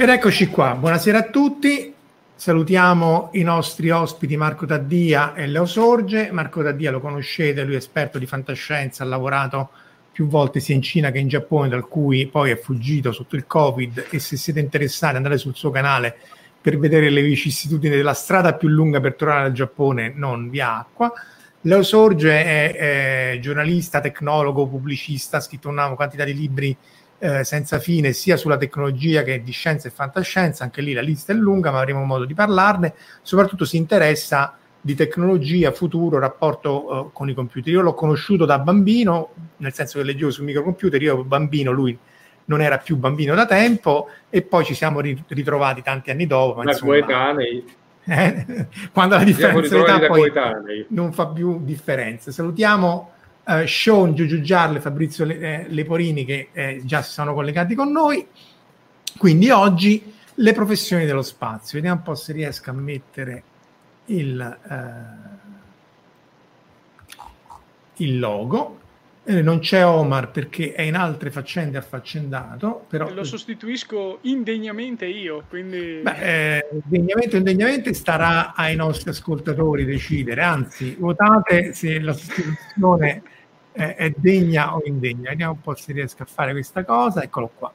Ed eccoci qua, buonasera a tutti. Salutiamo i nostri ospiti Marco Taddia e Leo Sorge. Marco Taddia lo conoscete, lui è esperto di fantascienza, ha lavorato più volte sia in Cina che in Giappone, dal cui poi è fuggito sotto il Covid e se siete interessati andate sul suo canale per vedere le vicissitudini della strada più lunga per tornare al Giappone, non via acqua. Leo Sorge è, è giornalista, tecnologo, pubblicista, ha scritto una quantità di libri eh, senza fine sia sulla tecnologia che di scienza e fantascienza, anche lì la lista è lunga, ma avremo modo di parlarne. Soprattutto si interessa di tecnologia, futuro, rapporto eh, con i computer. Io l'ho conosciuto da bambino, nel senso che leggevo sul microcomputer, io bambino, lui non era più bambino da tempo e poi ci siamo ritrovati tanti anni dopo. Ma insomma, coetanei. Eh, quando la differenza di età poi non fa più differenza. Salutiamo Uh, Sean, Giugiu Fabrizio Le, eh, Leporini che eh, già si sono collegati con noi. Quindi oggi le professioni dello spazio. Vediamo un po' se riesco a mettere il, uh, il logo. Eh, non c'è Omar perché è in altre faccende affaccendato. Però... Lo sostituisco indegnamente io. Quindi... Beh, eh, degnamente o indegnamente starà ai nostri ascoltatori decidere. Anzi, votate se la sostituzione è, è degna o indegna. Vediamo un po' se riesco a fare questa cosa. Eccolo qua,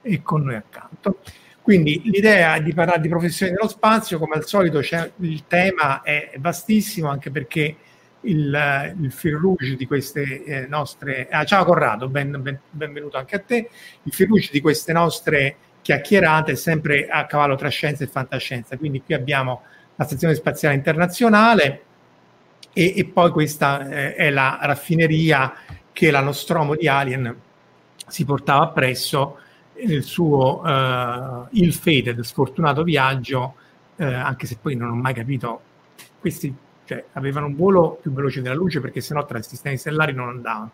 e con noi accanto. Quindi l'idea è di parlare di professioni dello spazio, come al solito il tema è vastissimo anche perché il, il fil rouge di queste eh, nostre... Ah, ciao Corrado, ben, ben, benvenuto anche a te. Il fil rouge di queste nostre chiacchierate è sempre a cavallo tra scienza e fantascienza. Quindi qui abbiamo la Stazione Spaziale Internazionale e, e poi questa eh, è la raffineria che la Nostromo di Alien si portava appresso nel suo uh, ill-fated, sfortunato viaggio, uh, anche se poi non ho mai capito questi cioè avevano un volo più veloce della luce perché sennò tra i sistemi stellari non andavano.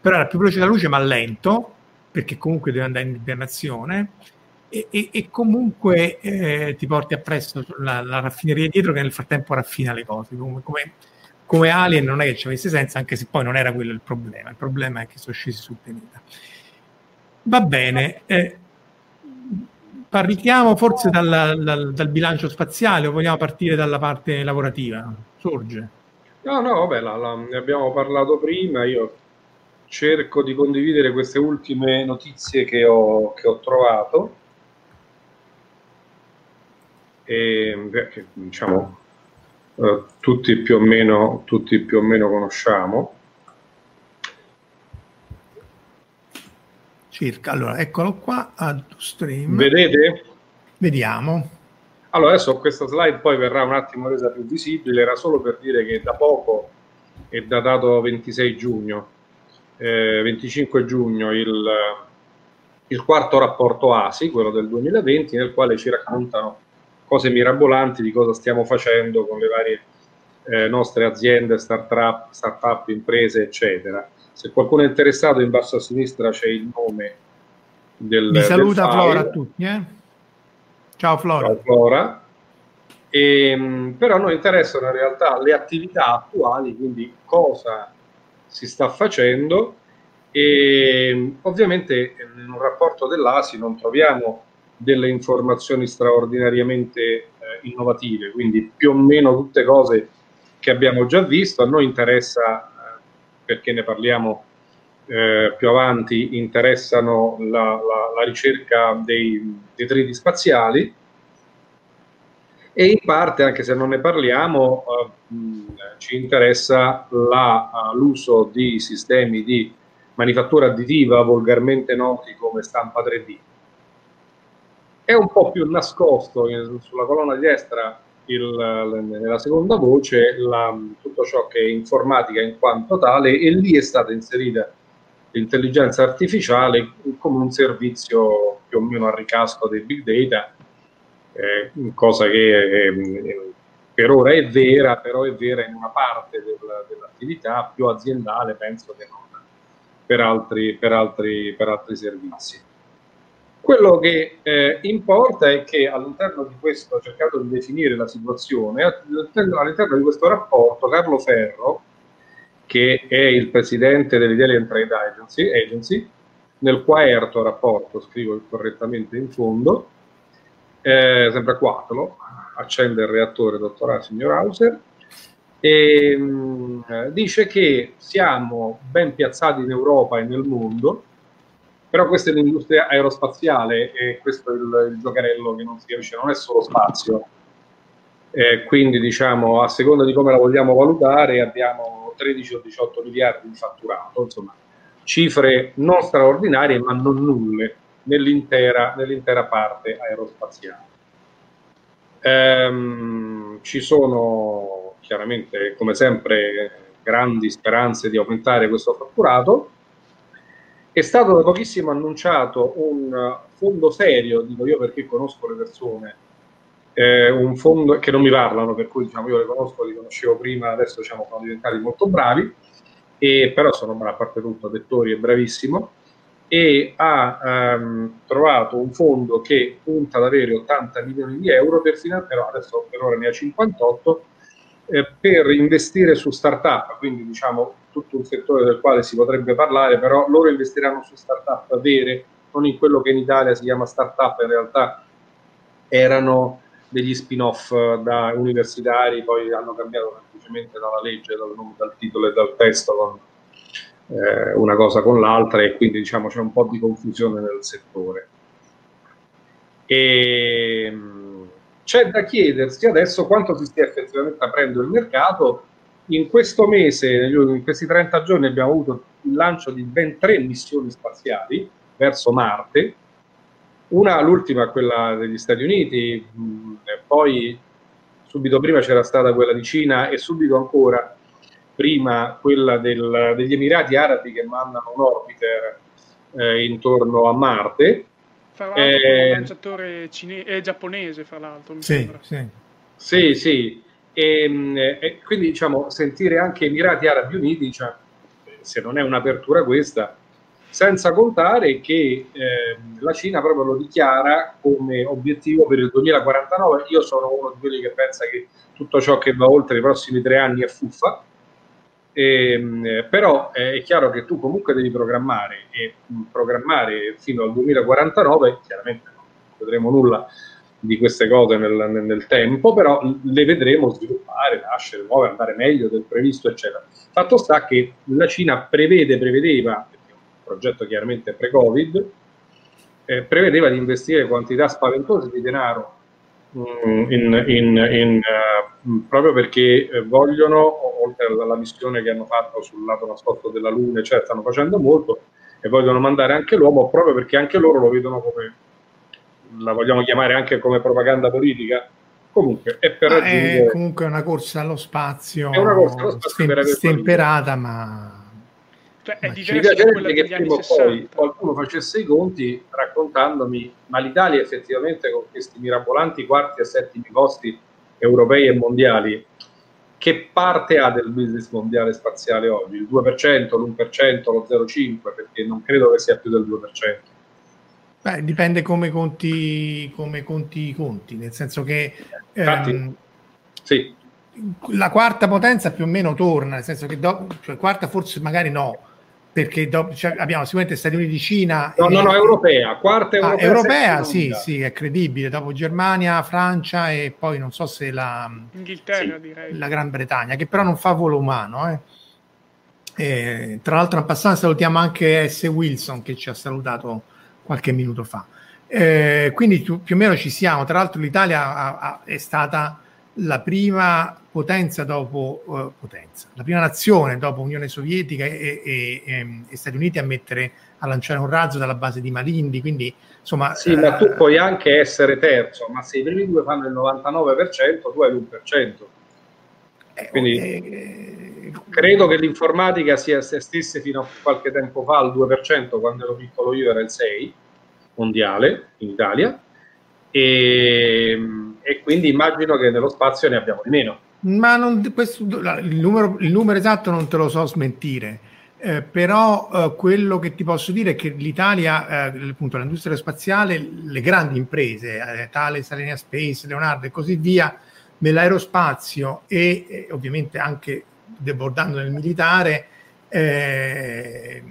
Però era più veloce della luce ma lento perché comunque deve andare in ibernazione e, e, e comunque eh, ti porti appresso la, la, raffineria dietro che nel frattempo raffina le cose. Come, come, come Alien non è che ci avesse senso, anche se poi non era quello il problema. Il problema è che sono scesi sul pianeta. Va bene. Eh, Parliamo forse dal, dal, dal, bilancio spaziale o vogliamo partire dalla parte lavorativa? Sorge. No, no, vabbè, la, la, ne abbiamo parlato prima. Io cerco di condividere queste ultime notizie che ho, che ho trovato. E, che, diciamo, eh, tutti, più o meno, tutti più o meno conosciamo. Circa. Allora, eccolo qua, add stream. Vedete? Vediamo. Allora, adesso questa slide poi verrà un attimo resa più visibile, era solo per dire che da poco è datato 26 giugno, eh, 25 giugno il, il quarto rapporto ASI, quello del 2020, nel quale ci raccontano cose mirabolanti di cosa stiamo facendo con le varie eh, nostre aziende, start-up, start-up, imprese, eccetera. Se qualcuno è interessato, in basso a sinistra c'è il nome del. Mi saluta del Flora a tutti. Eh? Ciao Flora. Ciao Flora. E, ehm, però a noi interessano in realtà le attività attuali, quindi cosa si sta facendo e ovviamente in un rapporto dell'ASI non troviamo delle informazioni straordinariamente eh, innovative, quindi più o meno tutte cose che abbiamo già visto. A noi interessa perché ne parliamo eh, più avanti, interessano la, la, la ricerca dei detriti spaziali e in parte, anche se non ne parliamo, eh, ci interessa la, l'uso di sistemi di manifattura additiva volgarmente noti come stampa 3D. È un po' più nascosto sulla colonna di destra il, nella seconda voce la, tutto ciò che è informatica in quanto tale e lì è stata inserita l'intelligenza artificiale come un servizio più o meno a ricasco dei big data, eh, cosa che eh, per ora è vera, però è vera in una parte del, dell'attività più aziendale, penso che non per altri, per altri, per altri servizi. Quello che eh, importa è che all'interno di questo, ho cercato di definire la situazione, all'interno, di questo rapporto Carlo Ferro, che è il presidente dell'Italian Trade Agency, Agency nel quarto rapporto, scrivo correttamente in fondo, eh, sempre quatro, accende il reattore dottor signor Hauser, e mh, mm, dice che siamo ben piazzati in Europa e nel mondo, però questa è l'industria aerospaziale e questo è il, il giocherello che non si capisce, non è solo spazio. Eh, quindi diciamo a seconda di come la vogliamo valutare abbiamo 13 o 18 miliardi di fatturato, insomma cifre non straordinarie ma non nulle nell'intera, nell'intera parte aerospaziale. Ehm, ci sono chiaramente come sempre grandi speranze di aumentare questo fatturato è stato da pochissimo annunciato un fondo serio, dico io perché conosco le persone, eh, un fondo che non mi parlano, per cui diciamo, io le conosco, li conoscevo prima, adesso diciamo, sono diventati molto bravi, e, però sono a parte tutto Dettori è bravissimo, e ha ehm, trovato un fondo che punta ad avere 80 milioni di euro per finanziare, adesso per ora ne ha 58, eh, per investire su start-up, quindi diciamo tutto un settore del quale si potrebbe parlare, però loro investiranno su start-up vere, non in quello che in Italia si chiama start-up, in realtà erano degli spin-off da universitari, poi hanno cambiato semplicemente dalla legge, dal, dal titolo e dal testo con eh, una cosa con l'altra e quindi diciamo c'è un po' di confusione nel settore. E, ehm, c'è da chiedersi adesso quanto si stia effettivamente aprendo il mercato. In questo mese, in questi 30 giorni, abbiamo avuto il lancio di ben tre missioni spaziali verso Marte. Una, l'ultima, quella degli Stati Uniti, poi subito prima c'era stata quella di Cina e subito ancora prima quella del, degli Emirati Arabi che mandano un orbiter eh, intorno a Marte fra l'altro eh, un lanciatore cine- eh, giapponese, fra l'altro. Mi sì, sì. sì, sì. E, ehm, e, quindi diciamo sentire anche Emirati Arabi Uniti, cioè, se non è un'apertura questa, senza contare che eh, la Cina proprio lo dichiara come obiettivo per il 2049. Io sono uno di quelli che pensa che tutto ciò che va oltre i prossimi tre anni è fuffa, ehm, però è chiaro che tu comunque devi programmare e programmare fino al 2049, chiaramente non vedremo nulla di queste cose nel, nel, nel, tempo, però le vedremo sviluppare, nascere, muovere, andare meglio del previsto, eccetera. Fatto sta che la Cina prevede, prevedeva, perché è un progetto chiaramente pre-Covid, eh, prevedeva di investire quantità spaventose di denaro mm, in, in, in, uh, proprio perché eh, vogliono, oltre alla missione che hanno fatto sul lato nascosto della Luna, cioè stanno facendo molto, e vogliono mandare anche l'uomo proprio perché anche loro lo vedono come la vogliamo chiamare anche come propaganda politica, comunque è per raggiungere... È comunque una corsa allo spazio, è una corsa allo spazio stem- stemperata, ma... Cioè, è ci piacerebbe che prima o poi qualcuno facesse i conti raccontandomi ma l'Italia effettivamente con questi mirabolanti quarti e settimi posti europei e mondiali che parte ha del business mondiale spaziale oggi? Il 2%, l'1%, lo 0,5%? Perché non credo che sia più del 2%. Beh, dipende come conti, come conti i conti, nel senso che ehm, sì. la quarta potenza più o meno torna, nel senso che dopo, cioè quarta forse magari no, perché dopo, cioè, abbiamo sicuramente Stati Uniti, Cina. No, e, no, no, europea, quarta europea. Ah, europea, sì, sì, è credibile. Dopo Germania, Francia e poi non so se la, Inghilterra, sì, direi. la Gran Bretagna, che però non fa volo umano. Eh. E, tra l'altro, in passato salutiamo anche S. Wilson che ci ha salutato qualche minuto fa. Eh, quindi tu, più o meno ci siamo. Tra l'altro l'Italia ha, ha, è stata la prima potenza dopo uh, potenza, la prima nazione dopo Unione Sovietica e, e, e, e, Stati Uniti a mettere a lanciare un razzo dalla base di Malindi. Quindi insomma. Sì, eh, ma tu puoi anche essere terzo, ma se i primi due fanno il 99%, tu hai l'1%. Eh, quindi eh, credo che l'informatica sia se stesse fino a qualche tempo fa al 2%, quando ero piccolo io era il 6% mondiale in Italia e, e quindi immagino che nello spazio ne abbiamo di meno. Ma non, questo, il, numero, il, numero, esatto non te lo so smentire, eh, però eh, quello che ti posso dire è che l'Italia, eh, appunto l'industria spaziale, le grandi imprese, eh, Thales, Alenia Space, Leonardo e così via, nell'aerospazio e ovviamente anche debordando nel militare eh,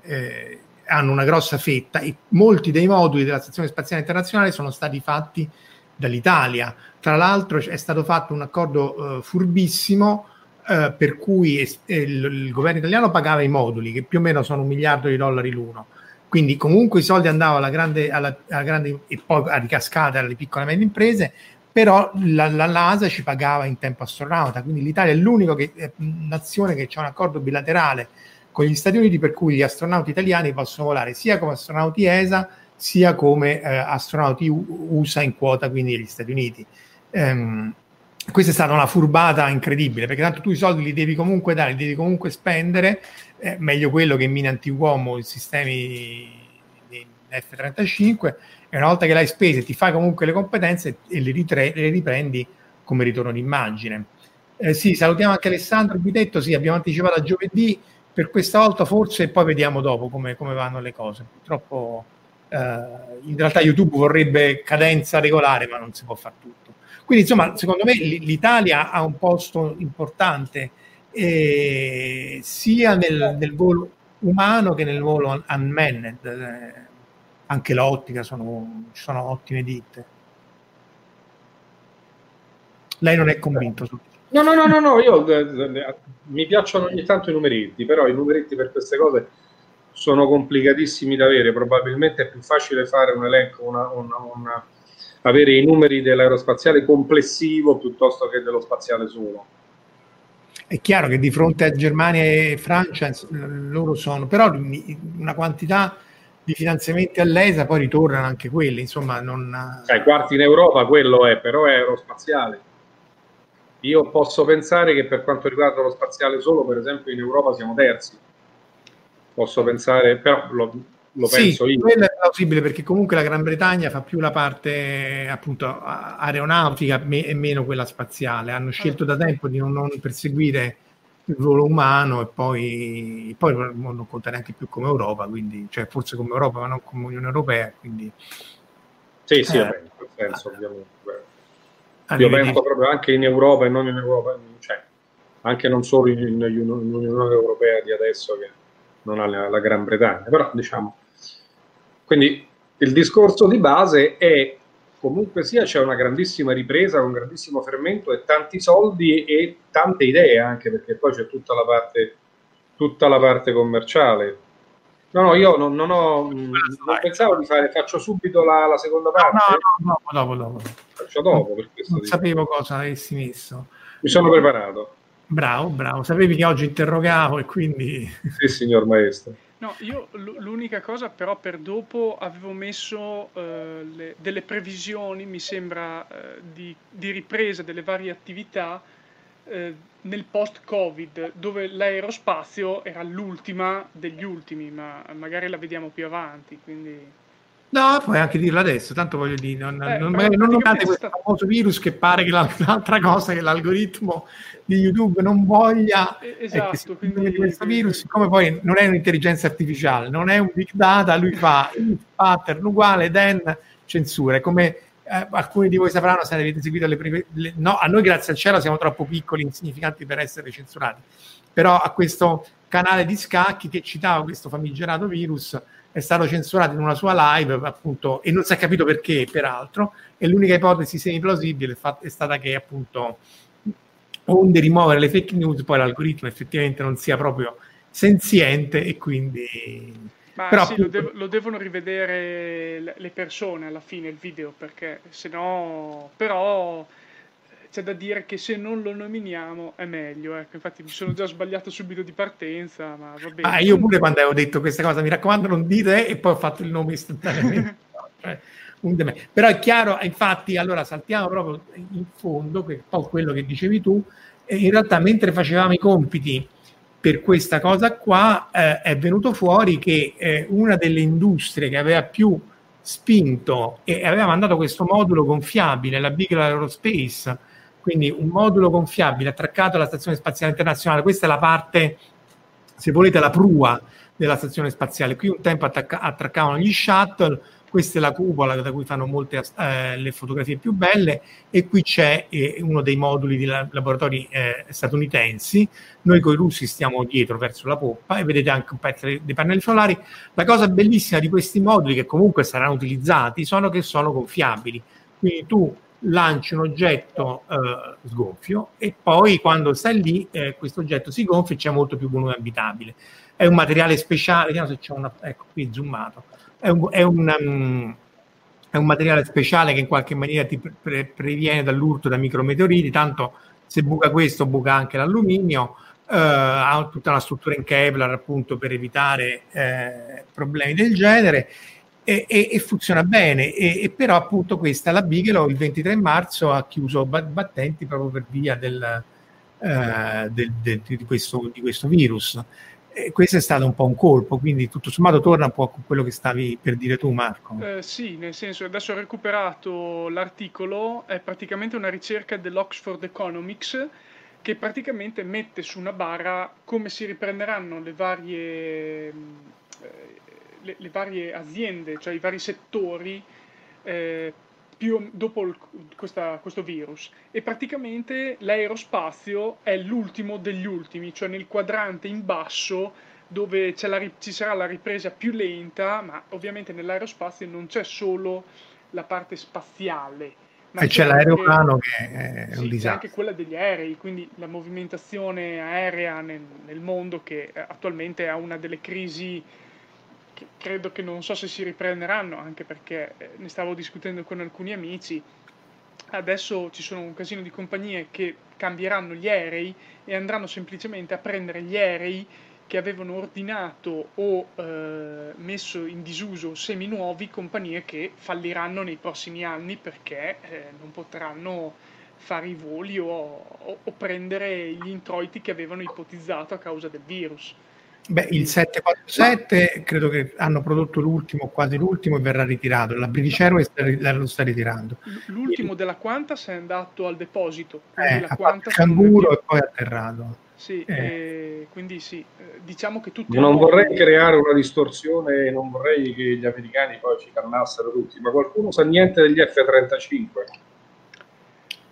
eh, hanno una grossa fetta e molti dei moduli della Stazione Spaziale Internazionale sono stati fatti dall'Italia. Tra l'altro è stato fatto un accordo eh, furbissimo eh, per cui il, il, governo italiano pagava i moduli, che più o meno sono un miliardo di dollari l'uno. Quindi comunque i soldi andavano alla grande, alla, alla grande e poi a ricascata alle piccole e medie imprese però la, la, l'ASA ci pagava in tempo astronauta, quindi l'Italia è l'unica eh, nazione che ha un accordo bilaterale con gli Stati Uniti per cui gli astronauti italiani possono volare sia come astronauti ESA sia come eh, astronauti USA in quota, quindi negli Stati Uniti. Ehm, questa è stata una furbata incredibile, perché tanto tu i soldi li devi comunque dare, li devi comunque spendere, eh, meglio quello che mine anti-uomo i sistemi di F-35, e una volta che l'hai spesa ti fai comunque le competenze e le, ritre- le riprendi come ritorno d'immagine. Eh, sì, salutiamo anche Alessandro Guidetto, sì, abbiamo anticipato a giovedì, per questa volta forse poi vediamo dopo come, come vanno le cose. Purtroppo eh, in realtà YouTube vorrebbe cadenza regolare, ma non si può fare tutto. Quindi insomma, secondo me l'Italia ha un posto importante eh, sia nel, nel, volo umano che nel volo unmanned. Eh, anche l'ottica, sono, sono ottime ditte. Lei non è convinto No, no, no, no, no, io eh, eh, mi piacciono ogni tanto i numeretti, però i numeretti per queste cose sono complicatissimi da avere, probabilmente è più facile fare un elenco, una, una, una, avere i numeri dell'aerospaziale complessivo piuttosto che dello spaziale solo. È chiaro che di fronte a Germania e Francia loro sono, però una quantità di finanziamenti all'ESA, poi ritornano anche quelli, insomma non... Cioè, quarti in Europa quello è, però è aerospaziale. Io posso pensare che per quanto riguarda lo spaziale solo, per esempio in Europa siamo terzi. Posso pensare, però lo, lo sì, penso io. quello è plausibile perché comunque la Gran Bretagna fa più la parte appunto aeronautica e meno quella spaziale. Hanno scelto da tempo di non, non perseguire il ruolo umano e poi, poi non conta neanche più come Europa, quindi, cioè forse come Europa ma non come Unione Europea, quindi... Sì, sì, eh, vabbè, in quel senso ovviamente. Io penso proprio anche in Europa e non in Europa, cioè, anche non solo in, in, in Unione Europea di adesso che non ha la, la Gran Bretagna, però diciamo... Quindi il discorso di base è comunque sia c'è una grandissima ripresa, un grandissimo fermento e tanti soldi e tante idee anche perché poi c'è tutta la parte, tutta la parte commerciale. No, no, io non, non ho, non pensavo di fare, faccio subito la, la seconda parte. No, no, dopo, dopo. Faccio dopo. Per questo non sapevo cosa avessi messo. Mi sono preparato. Bravo, bravo. Sapevi che oggi interrogavo e quindi... Sì, signor maestro. No, io l'unica cosa però per dopo avevo messo eh, le, delle previsioni, mi sembra, eh, di, di, ripresa delle varie attività eh, nel post-Covid, dove l'aerospazio era l'ultima degli ultimi, ma magari la vediamo più avanti, quindi... No, puoi anche dirlo adesso, tanto voglio dire, non, eh, non, magari non notate questo famoso virus che pare che l'altra cosa che l'algoritmo di YouTube non voglia esatto, quindi, questo virus, siccome poi non è un'intelligenza artificiale, non è un big data, lui fa il pattern uguale, then censura, come eh, alcuni di voi sapranno se avete seguito le prime, le, no, a noi grazie al cielo siamo troppo piccoli, insignificanti per essere censurati, però a questo canale di scacchi che citava questo famigerato virus è stato censurato in una sua live appunto e non si è capito perché peraltro e l'unica ipotesi semi-plausibile è stata che appunto onde rimuovere le fake news poi l'algoritmo effettivamente non sia proprio senziente e quindi ma Però, sì, appunto... lo, dev- lo, devono rivedere le persone alla fine il video perché se no però c'è da dire che se non lo nominiamo è meglio. Ecco. Infatti mi sono già sbagliato subito di partenza, ma va bene. Ah, io pure quando avevo detto questa cosa, mi raccomando non dite e poi ho fatto il nome istantaneamente. cioè, Però è chiaro, infatti, allora saltiamo proprio in fondo, che è un po' quello che dicevi tu, in realtà mentre facevamo i compiti per questa cosa qua eh, è venuto fuori che eh, una delle industrie che aveva più spinto e aveva mandato questo modulo gonfiabile, la Big Aerospace, quindi un modulo gonfiabile attraccato alla Stazione Spaziale Internazionale. Questa è la parte, se volete, la prua della Stazione Spaziale. Qui un tempo attacca- attraccavano gli shuttle, questa è la cupola da cui fanno molte eh, le fotografie più belle e qui c'è eh, uno dei moduli di laboratori eh, statunitensi. Noi con i russi stiamo dietro verso la poppa e vedete anche un pezzo dei pannelli solari. La cosa bellissima di questi moduli, che comunque saranno utilizzati, sono che sono gonfiabili. Quindi tu lanci un oggetto eh, sgonfio e poi quando stai lì eh, questo oggetto si gonfia e c'è molto più volume abitabile. È un materiale speciale, vediamo se c'è una, ecco qui zoomato, è un, è un, um, è un materiale speciale che in qualche maniera ti pre- previene dall'urto da micrometeoriti, tanto se buca questo buca anche l'alluminio, eh, ha tutta una struttura in Kevlar appunto per evitare eh, problemi del genere e, e, e funziona bene. E, però, appunto, questa la Bigelow il 23 marzo ha chiuso battenti proprio per via del, eh, del, del, di, questo, di, questo, virus. E questo è stato un po' un colpo, quindi tutto sommato torna un po' a quello che stavi per dire tu, Marco. Eh, sì, nel senso, adesso ho recuperato l'articolo, è praticamente una ricerca dell'Oxford Economics che praticamente mette su una barra come si riprenderanno le varie eh, le, le, varie aziende, cioè i vari settori eh, più dopo il, questa, questo virus e praticamente l'aerospazio è l'ultimo degli ultimi, cioè nel quadrante in basso dove la, ci sarà la ripresa più lenta, ma ovviamente nell'aerospazio non c'è solo la parte spaziale. Ma e c'è l'aeroplano che è un sì, disastro. anche quella degli aerei, quindi la movimentazione aerea nel, nel mondo che eh, attualmente ha una delle crisi credo che non so se si riprenderanno, anche perché eh, ne stavo discutendo con alcuni amici. Adesso ci sono un casino di compagnie che cambieranno gli aerei e andranno semplicemente a prendere gli aerei che avevano ordinato o eh, messo in disuso semi nuovi, compagnie che falliranno nei prossimi anni perché eh, non potranno fare i voli o, o, o prendere gli introiti che avevano ipotizzato a causa del virus. Beh, il 747 credo che hanno prodotto l'ultimo, quasi l'ultimo, e verrà ritirato. La British Airways lo sta ritirando. L'ultimo della Qantas è andato al deposito. Eh, ha Qantas canguro e poi atterrato. Sì, eh. quindi sì, eh, diciamo che tutti... Non vorrei creare una distorsione, non vorrei che gli americani poi ci cannassero tutti, ma qualcuno sa niente degli F-35?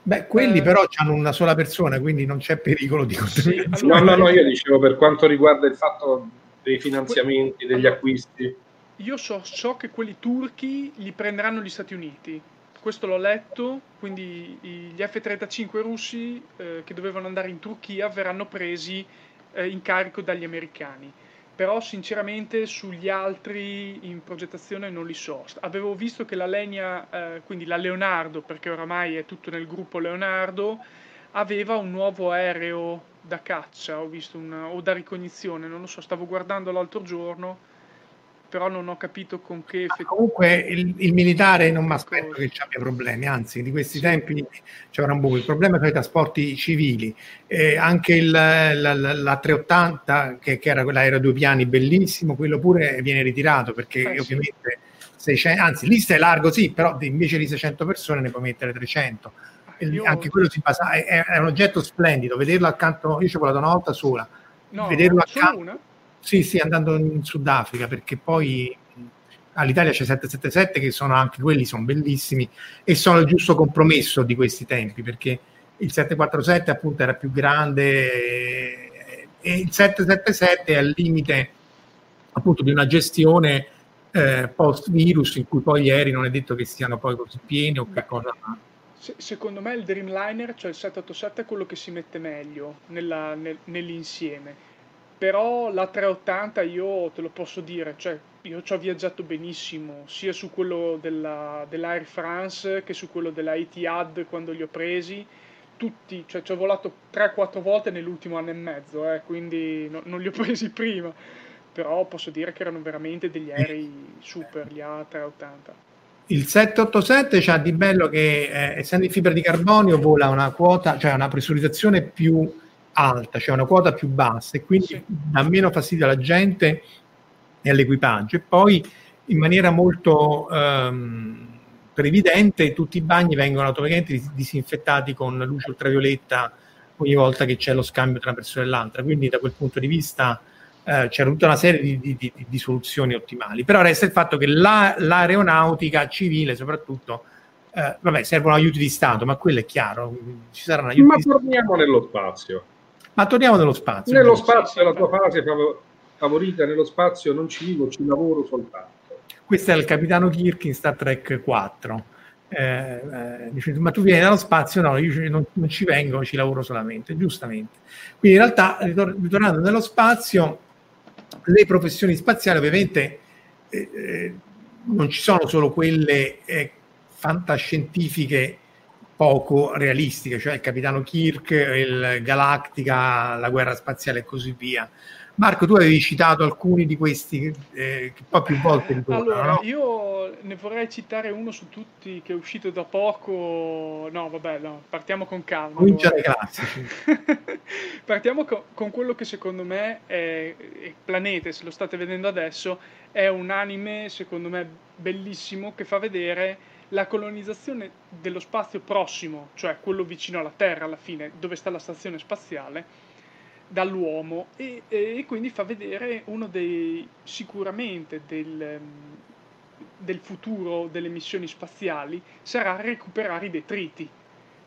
Beh, quelli eh, però hanno una sola persona, quindi non c'è pericolo di contaminazione. Sì, allora, no, no, no, io dicevo per quanto riguarda il fatto dei finanziamenti, degli acquisti. Io so, so che quelli turchi li prenderanno gli Stati Uniti, questo l'ho letto, quindi gli F-35 russi eh, che dovevano andare in Turchia verranno presi eh, in carico dagli americani. Però sinceramente sugli altri in progettazione non li so. Avevo visto che la Legna, eh, quindi la Leonardo, perché oramai è tutto nel gruppo Leonardo, aveva un nuovo aereo da caccia, ho visto una, o da ricognizione, non lo so, stavo guardando l'altro giorno però non ho capito con che effetto. Comunque il, il, militare non mi aspetto che ci abbia problemi, anzi di questi sì. tempi c'è un buco. Il problema sono i trasporti civili, eh, anche il, la, la, la, 380 che, che era quell'aereo a due piani bellissimo, quello pure viene ritirato perché eh, ovviamente sì. 600, anzi lista è largo sì, però invece di 600 persone ne puoi mettere 300. Io... Anche quello si basa, è, è, un oggetto splendido, vederlo accanto, io ci ho volato una volta sola, no, vederlo accanto... Una? Sì, sì, andando in Sudafrica, perché poi all'Italia c'è 777 che sono anche quelli, sono bellissimi e sono il giusto compromesso di questi tempi, perché il 747 appunto era più grande e il 777 è al limite appunto di una gestione eh, post virus in cui poi gli aerei non è detto che siano poi così pieni o che cosa secondo me il Dreamliner, cioè il 787, è quello che si mette meglio nella, nel, nell'insieme però la 380 io te lo posso dire, cioè io ci ho viaggiato benissimo, sia su quello della, dell'Air France che su quello della Etihad quando li ho presi, tutti, cioè ci ho volato 3-4 volte nell'ultimo anno e mezzo, eh, quindi no, non li ho presi prima, però posso dire che erano veramente degli aerei super, gli A380. Il 787 c'ha di bello che eh, essendo in fibra di carbonio vola una quota, cioè una pressurizzazione più alta, cioè una quota più bassa e quindi sì. dà meno fastidio alla gente e all'equipaggio. E poi in maniera molto ehm, previdente tutti i bagni vengono automaticamente disinfettati con luce ultravioletta ogni volta che c'è lo scambio tra una persona e l'altra. Quindi da quel punto di vista eh, c'era tutta una serie di, di, di, di, soluzioni ottimali. Però resta il fatto che la, l'aeronautica civile soprattutto eh, vabbè, servono aiuti di Stato, ma quello è chiaro, ci saranno aiuti. Ma torniamo nello spazio. Ma torniamo nello spazio. Nello spazio è la tua fase favorita, nello spazio non ci vivo, ci lavoro soltanto. Questo è il capitano Kirk in Star Trek 4. Eh, eh, dice, ma tu vieni dallo spazio? No, io non, non, ci vengo, ci lavoro solamente, giustamente. Quindi in realtà, ritor- ritornando nello spazio, le professioni spaziali ovviamente eh, eh non ci sono solo quelle eh, fantascientifiche poco realistiche, cioè il capitano Kirk, il Galactica, la guerra spaziale e così via. Marco, tu avevi citato alcuni di questi eh, che poi più volte ritornano. Allora, no? io ne vorrei citare uno su tutti che è uscito da poco. No, vabbè, no, partiamo con calma. Comincia dai classici. partiamo con, con, quello che secondo me è, è Planete, se lo state vedendo adesso, è un anime secondo me bellissimo che fa vedere la colonizzazione dello spazio prossimo, cioè quello vicino alla Terra alla fine, dove sta la stazione spaziale, dall'uomo e, e quindi fa vedere uno dei sicuramente del, del futuro delle missioni spaziali sarà recuperare i detriti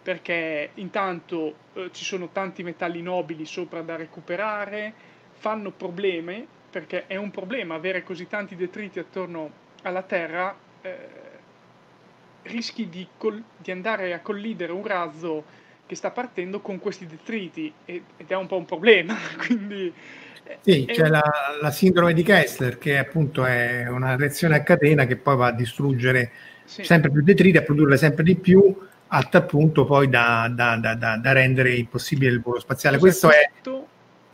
perché intanto eh, ci sono tanti metalli nobili sopra da recuperare, fanno problemi perché è un problema avere così tanti detriti attorno alla Terra. Eh, rischi di, col- di andare a collidere un razzo che sta partendo con questi detriti ed è un po' un problema. Quindi, sì, c'è un... la, la, sindrome di Kessler che appunto è una reazione a catena che poi va a distruggere sì. sempre più detriti, a produrre sempre di più, a tal punto poi da, da, da, da rendere impossibile il volo spaziale. Questo è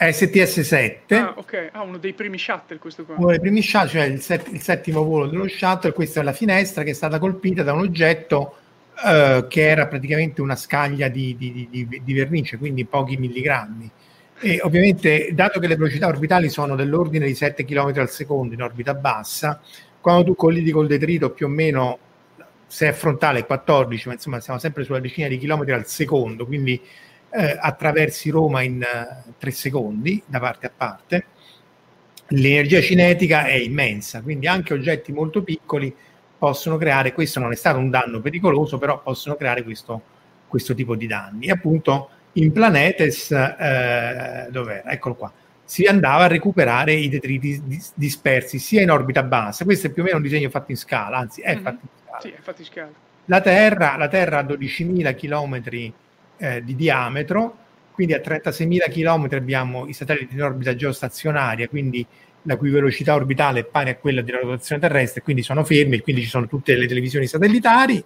STS-7. Ah, ok. Ah, uno dei primi shuttle questo qua. Uno dei primi shuttle, cioè il, set, il, settimo volo dello shuttle. Questa è la finestra che è stata colpita da un oggetto uh, che era praticamente una scaglia di, di, di, di, vernice, quindi pochi milligrammi. E ovviamente, dato che le velocità orbitali sono dell'ordine di 7 km al secondo in orbita bassa, quando tu collidi col detrito più o meno, se è frontale 14, ma insomma siamo sempre sulla decina di chilometri al secondo, quindi eh, attraversi Roma in uh, tre secondi da parte a parte, l'energia cinetica è immensa, quindi anche oggetti molto piccoli possono creare, questo non è stato un danno pericoloso, però possono creare questo, questo tipo di danni. E appunto in Planetes, eh, dov'era? Eccolo qua, si andava a recuperare i detriti dispersi sia in orbita bassa, questo è più o meno un disegno fatto in scala, anzi è mm-hmm. fatto in scala. Sì, è fatto in scala. La Terra, la Terra ha 12.000 km eh, di diametro, quindi a 36.000 km abbiamo i satelliti in orbita geostazionaria, quindi la cui velocità orbitale è pari a quella della rotazione terrestre, quindi sono fermi, quindi ci sono tutte le televisioni satellitari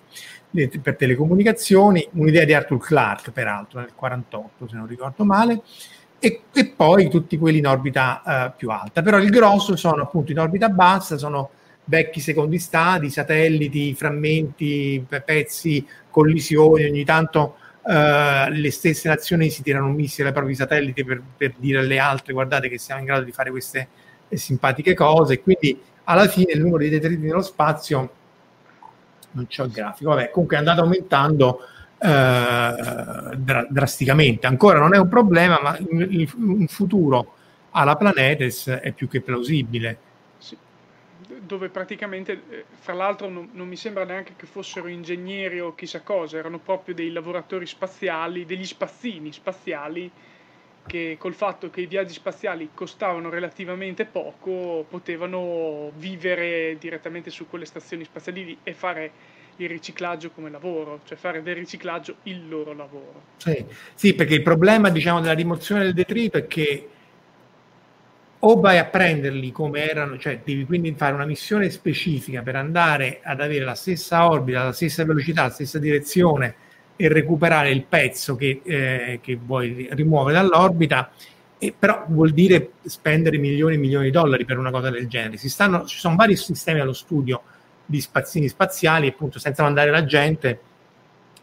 per telecomunicazioni, un'idea di Arthur Clarke peraltro nel 48 se non ricordo male, e, e poi tutti quelli in orbita uh, più alta. Però il grosso sono appunto in orbita bassa, sono vecchi secondi stati, satelliti, frammenti, pezzi, collisioni, ogni tanto uh, le stesse nazioni si tirano un missile ai propri satelliti per, per, dire alle altre guardate che siamo in grado di fare queste eh, simpatiche cose, quindi alla fine il numero di detriti nello spazio non c'è il grafico, vabbè, comunque è andato aumentando eh, dra- drasticamente. Ancora non è un problema, ma un futuro alla Planetes è più che plausibile. Dove praticamente, eh, fra l'altro, non, non, mi sembra neanche che fossero ingegneri o chissà cosa, erano proprio dei lavoratori spaziali, degli spazzini spaziali che col fatto che i viaggi spaziali costavano relativamente poco potevano vivere direttamente su quelle stazioni spaziali e fare il riciclaggio come lavoro, cioè fare del riciclaggio il loro lavoro. Sì, sì perché il problema diciamo, della rimozione del detrito è che o vai a prenderli come erano, cioè devi quindi fare una missione specifica per andare ad avere la stessa orbita, la stessa velocità, la stessa direzione e recuperare il pezzo che, eh, che vuoi rimuovere dall'orbita, e però vuol dire spendere milioni e milioni di dollari per una cosa del genere. Stanno, ci sono vari sistemi allo studio di spazzini spaziali, appunto, senza mandare la gente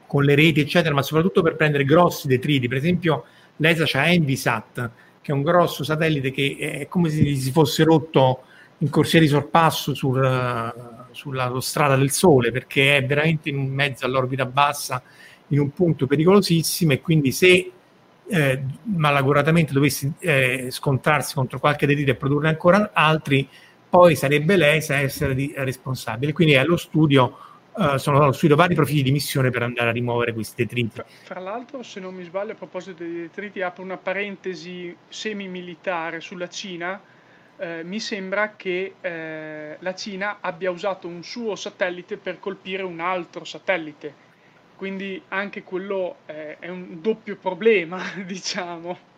con le reti, eccetera, ma soprattutto per prendere grossi detriti. Per esempio, l'ESA c'ha Envisat, che è un grosso satellite che è come se si fosse rotto in corsia di sorpasso sul, sulla strada del Sole, perché è veramente in mezzo all'orbita bassa, in un punto pericolosissimo, e quindi se eh, malauguratamente dovessi eh, scontrarsi contro qualche detrito e produrne ancora altri, poi sarebbe l'ESA a essere di, responsabile. Quindi allo studio, uh, sono studio vari profili di missione per andare a rimuovere questi detriti. Fra, fra l'altro, se non mi sbaglio, a proposito dei detriti, apro una parentesi semi-militare sulla Cina. Eh, mi sembra che eh, la Cina abbia usato un suo satellite per colpire un altro satellite. Quindi anche quello eh, è un doppio problema, diciamo.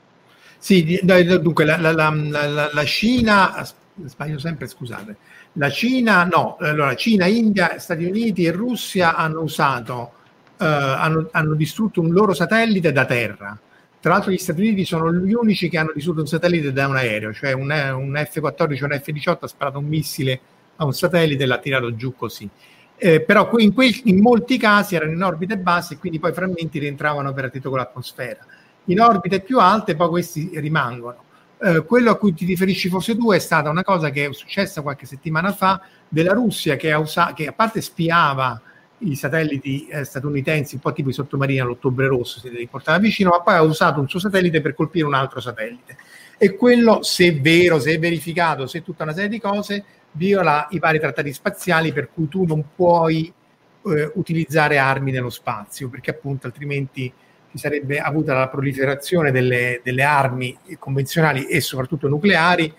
Sì, dunque la, la, la, la Cina sbaglio sempre, scusate. La Cina, no, allora Cina, India, Stati Uniti e Russia hanno usato, eh, hanno, hanno distrutto un loro satellite da terra. Tra l'altro gli Stati Uniti sono gli unici che hanno distrutto un satellite da un aereo, cioè un, un F-14 o un F-18 ha sparato un missile a un satellite e l'ha tirato giù così. Eh, però in, quel, in, molti casi erano in orbite basse e quindi poi i frammenti rientravano per attito con l'atmosfera. In orbite più alte poi questi rimangono. Eh, quello a cui ti riferisci forse tu è stata una cosa che è successa qualche settimana fa della Russia che, usa- che a parte spiava i satelliti eh, statunitensi, un po' tipo i sottomarini all'ottobre rosso, se li portava vicino, ma poi ha usato un suo satellite per colpire un altro satellite. E quello, se è vero, se è verificato, se è tutta una serie di cose, viola i vari trattati spaziali per cui tu non puoi eh, utilizzare armi nello spazio, perché appunto altrimenti ci sarebbe avuta la proliferazione delle, delle armi convenzionali e soprattutto nucleari,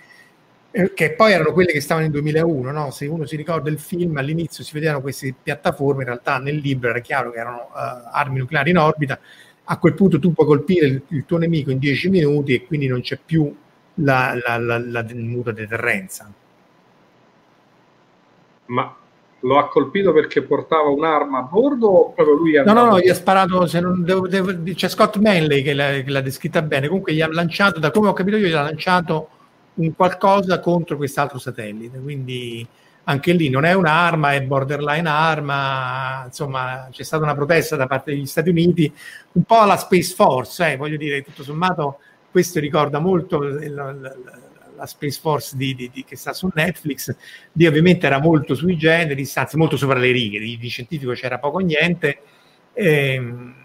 eh, che poi erano quelle che stavano in 2001. No? Se uno si ricorda il film, all'inizio si vedevano queste piattaforme, in realtà nel libro era chiaro che erano uh, armi nucleari in orbita. A quel punto tu puoi colpire il, il tuo nemico in 10 minuti e quindi non c'è più la, la, la, la muta deterrenza. Ma lo ha colpito perché portava un'arma a bordo o proprio lui ha No, no, no, gli ha sparato, se non devo, devo, c'è Scott Manley che l'ha, che l'ha, descritta bene, comunque gli ha lanciato, da come ho capito io, gli ha lanciato un qualcosa contro quest'altro satellite, quindi anche lì non è un'arma, è borderline arma, insomma c'è stata una protesta da parte degli Stati Uniti, un po' alla Space Force, eh, voglio dire, tutto sommato questo ricorda molto il, il, la Space Force di, di, di, che sta su Netflix, lì ovviamente era molto sui generi, anzi molto sopra le righe, di, scientifico c'era poco niente. Ehm,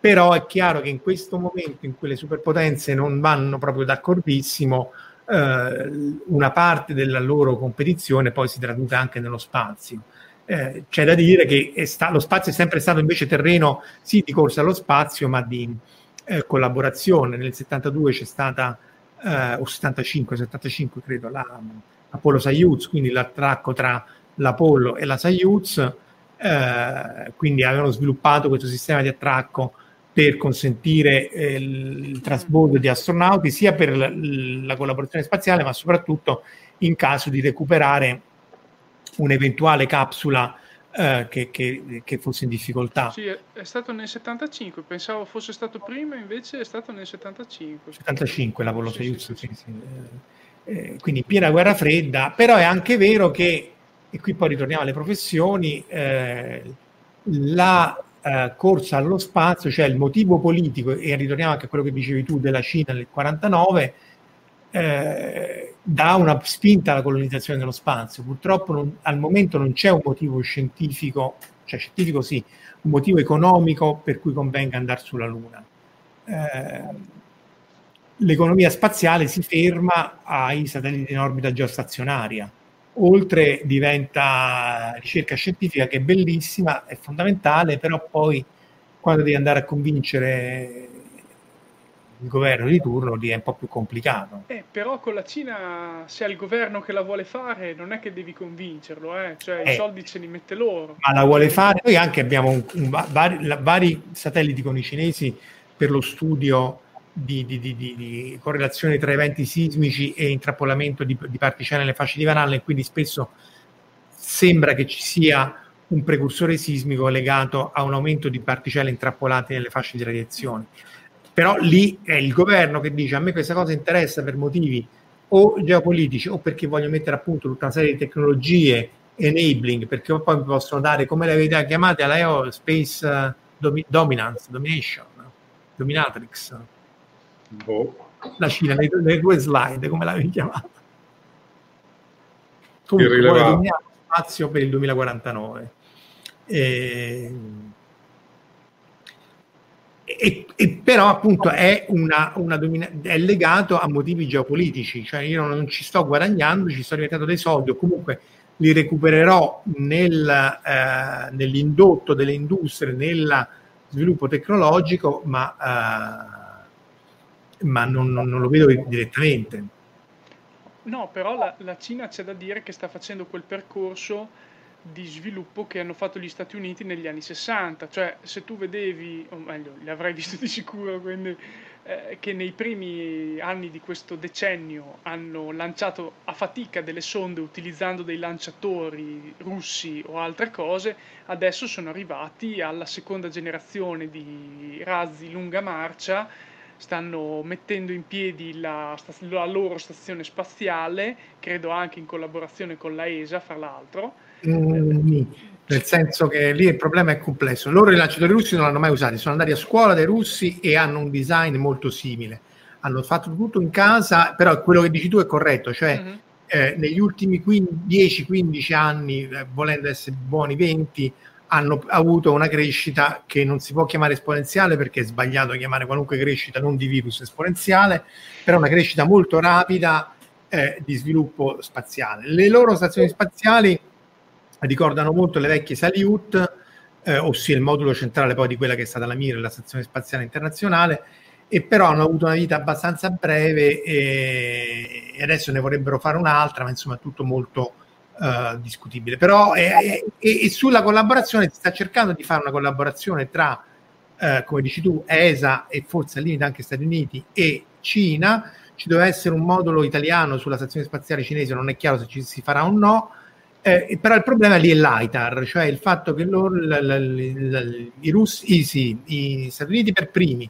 però è chiaro che in questo momento in cui le superpotenze non vanno proprio d'accordissimo, eh, una parte della loro competizione poi si traduce anche nello spazio. Eh, c'è da dire che sta, lo spazio è sempre stato invece terreno sì di corsa allo spazio, ma di eh, collaborazione. Nel 72 c'è stata, eh, o 75, 75 credo, la, Apollo Soyuz, quindi l'attracco tra l'Apollo e la Soyuz, eh, quindi avevano sviluppato questo sistema di attracco per consentire eh, il trasbordo di astronauti, sia per la, la collaborazione spaziale, ma soprattutto in caso di recuperare un'eventuale capsula eh, che, che, che, fosse in difficoltà. Sì, è, è, stato nel 75, pensavo fosse stato prima, invece è stato nel 75. 75 l'Apollo sì, Soyuz, sì, sì, sì. Eh, quindi piena guerra fredda, però è anche vero che, e qui poi ritorniamo alle professioni, eh, la eh, corsa allo spazio, cioè il motivo politico, e ritorniamo anche a quello che dicevi tu della Cina nel 49, eh, dà una spinta alla colonizzazione dello spazio. Purtroppo non, al momento non c'è un motivo scientifico, cioè scientifico sì, un motivo economico per cui convenga andare sulla Luna. Eh, l'economia spaziale si ferma ai satelliti in orbita geostazionaria. Oltre diventa ricerca scientifica che è bellissima, è fondamentale, però poi quando devi andare a convincere il governo di turno lì è un po' più complicato. Eh, però con la Cina, se è il governo che la vuole fare, non è che devi convincerlo, eh? cioè eh, i soldi ce li mette loro. Ma la vuole fare, noi anche abbiamo un, un, vari, la, vari, satelliti con i cinesi per lo studio di, di, di, di, correlazione tra eventi sismici e intrappolamento di, particelle nelle fasce di Van Allen, quindi spesso sembra che ci sia un precursore sismico legato a un aumento di particelle intrappolate nelle fasce di radiazione però lì è il governo che dice a me questa cosa interessa per motivi o geopolitici o perché voglio mettere a punto tutta una serie di tecnologie enabling, perché poi mi possono dare, come le avete chiamate alla Space uh, domi- Dominance, Domination, Dominatrix. Boh. La Cina, le, le due slide, come l'avevi chiamata? Comunque, vuole dominare spazio per il 2049. E e, e, però appunto è, una, una domina- è, legato a motivi geopolitici, cioè io non ci sto guadagnando, ci sto diventando dei soldi o comunque li recupererò nel, eh, nell'indotto delle industrie, nel sviluppo tecnologico, ma, eh, ma non, non, non, lo vedo direttamente. No, però la, la Cina c'è da dire che sta facendo quel percorso di sviluppo che hanno fatto gli Stati Uniti negli anni 60, cioè se tu vedevi, o meglio, li avrai visto di sicuro, quindi, eh, che nei primi anni di questo decennio hanno lanciato a fatica delle sonde utilizzando dei lanciatori russi o altre cose, adesso sono arrivati alla seconda generazione di razzi lunga marcia, stanno mettendo in piedi la, la loro stazione spaziale, credo anche in collaborazione con la ESA, fra l'altro, Mm, nel senso che lì il problema è complesso. Loro i lanciatori russi non l'hanno mai usati, sono andati a scuola dai russi e hanno un design molto simile. Hanno fatto tutto in casa, però quello che dici tu è corretto, cioè mm-hmm. eh, negli ultimi 10-15 anni, eh, volendo essere buoni 20, hanno avuto una crescita che non si può chiamare esponenziale perché è sbagliato chiamare qualunque crescita non di virus esponenziale, però una crescita molto rapida eh, di sviluppo spaziale. Le loro stazioni spaziali ricordano molto le vecchie Salyut, eh, ossia il modulo centrale poi di quella che è stata la Mir, la Stazione Spaziale Internazionale, e però hanno avuto una vita abbastanza breve e, e adesso ne vorrebbero fare un'altra, ma insomma è tutto molto uh, discutibile. Però e, e, sulla collaborazione si sta cercando di fare una collaborazione tra, uh, come dici tu, ESA e forse al limite anche Stati Uniti e Cina. Ci deve essere un modulo italiano sulla stazione spaziale cinese, non è chiaro se ci si farà o no eh, però il problema lì è l'ITAR, cioè il fatto che loro, l, l, l, i, russi, sì, i Stati Uniti per primi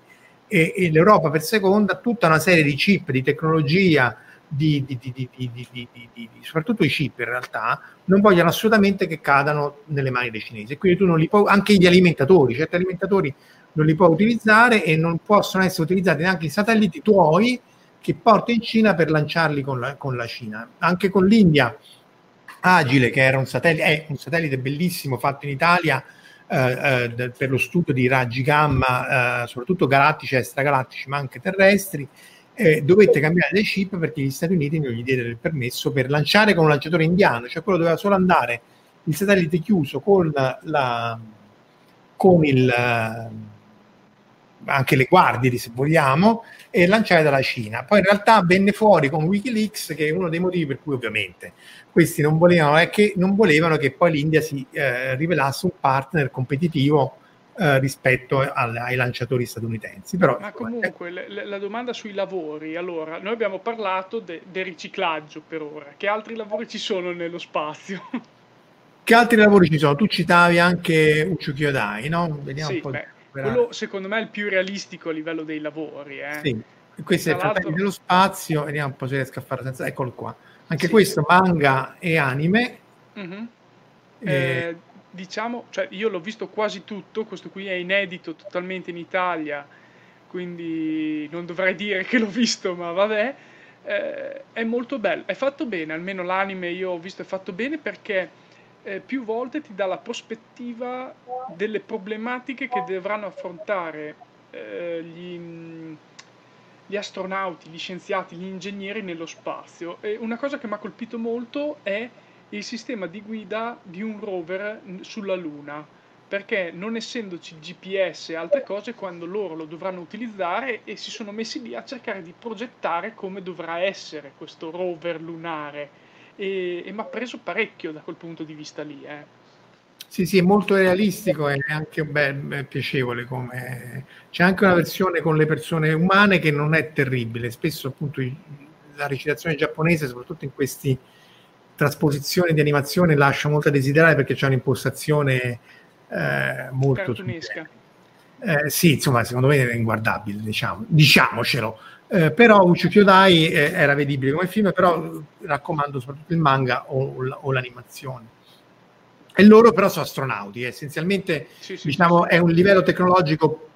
e, e, l'Europa per seconda, tutta una serie di chip, di tecnologia, di, di, di, soprattutto i chip in realtà, non vogliono assolutamente che cadano nelle mani dei cinesi. Quindi tu non li puoi, anche gli alimentatori, certi alimentatori non li puoi utilizzare e non possono essere utilizzati neanche i satelliti tuoi che porti in Cina per lanciarli con la, con la Cina. Anche con l'India Agile, che era un satellite, è un satellite bellissimo fatto in Italia, eh, eh, per lo studio di raggi gamma, eh, soprattutto galattici, extragalattici, ma anche terrestri, eh, dovette cambiare le chip perché gli Stati Uniti non gli diedero il permesso per lanciare con un lanciatore indiano, cioè quello doveva solo andare il satellite chiuso con, la, con il, anche le guardie, se vogliamo, e lanciare dalla Cina. Poi in realtà venne fuori con Wikileaks, che è uno dei motivi per cui ovviamente questi non volevano, è che non volevano che poi l'India si eh, rivelasse un partner competitivo eh, rispetto al, ai lanciatori statunitensi. Però, Ma comunque eh, la, la, domanda sui lavori, allora, noi abbiamo parlato del de riciclaggio per ora, che altri lavori ci sono nello spazio? Che altri lavori ci sono? Tu citavi anche Uccio Chiodai, no? Vediamo sì, un po' beh, quello secondo me è il più realistico a livello dei lavori. Eh. Sì, questo Tra è Fratelli dello Spazio, vediamo un po' se riesco a fare senza... Eccolo qua. Anche sì. questo manga e anime. Mm-hmm. E... Eh, diciamo, cioè io l'ho visto quasi tutto, questo qui è inedito totalmente in Italia, quindi non dovrei dire che l'ho visto, ma vabbè. Eh, è molto bello, è fatto bene, almeno l'anime io ho visto è fatto bene perché eh, più volte ti dà la prospettiva delle problematiche che dovranno affrontare eh, gli, gli, astronauti, gli scienziati, gli ingegneri nello spazio. E una cosa che mi ha colpito molto è il sistema di guida di un rover sulla Luna, perché non essendoci GPS e altre cose, quando loro lo dovranno utilizzare e si sono messi lì a cercare di progettare come dovrà essere questo rover lunare e, e mi ha preso parecchio da quel punto di vista lì. Eh. Sì, sì, è molto realistico e anche beh, piacevole. Come... C'è anche una versione con le persone umane che non è terribile. Spesso appunto la recitazione giapponese, soprattutto in queste trasposizioni di animazione, lascia molto a desiderare perché c'è un'impostazione eh, molto... Eh, sì, insomma, secondo me è inguardabile, diciamo. diciamocelo. Eh, però Uccio Kyodai eh, era vedibile come film, però raccomando soprattutto il manga o, o l'animazione. E loro però sono astronauti, eh. essenzialmente sì, sì, diciamo, sì. è un livello tecnologico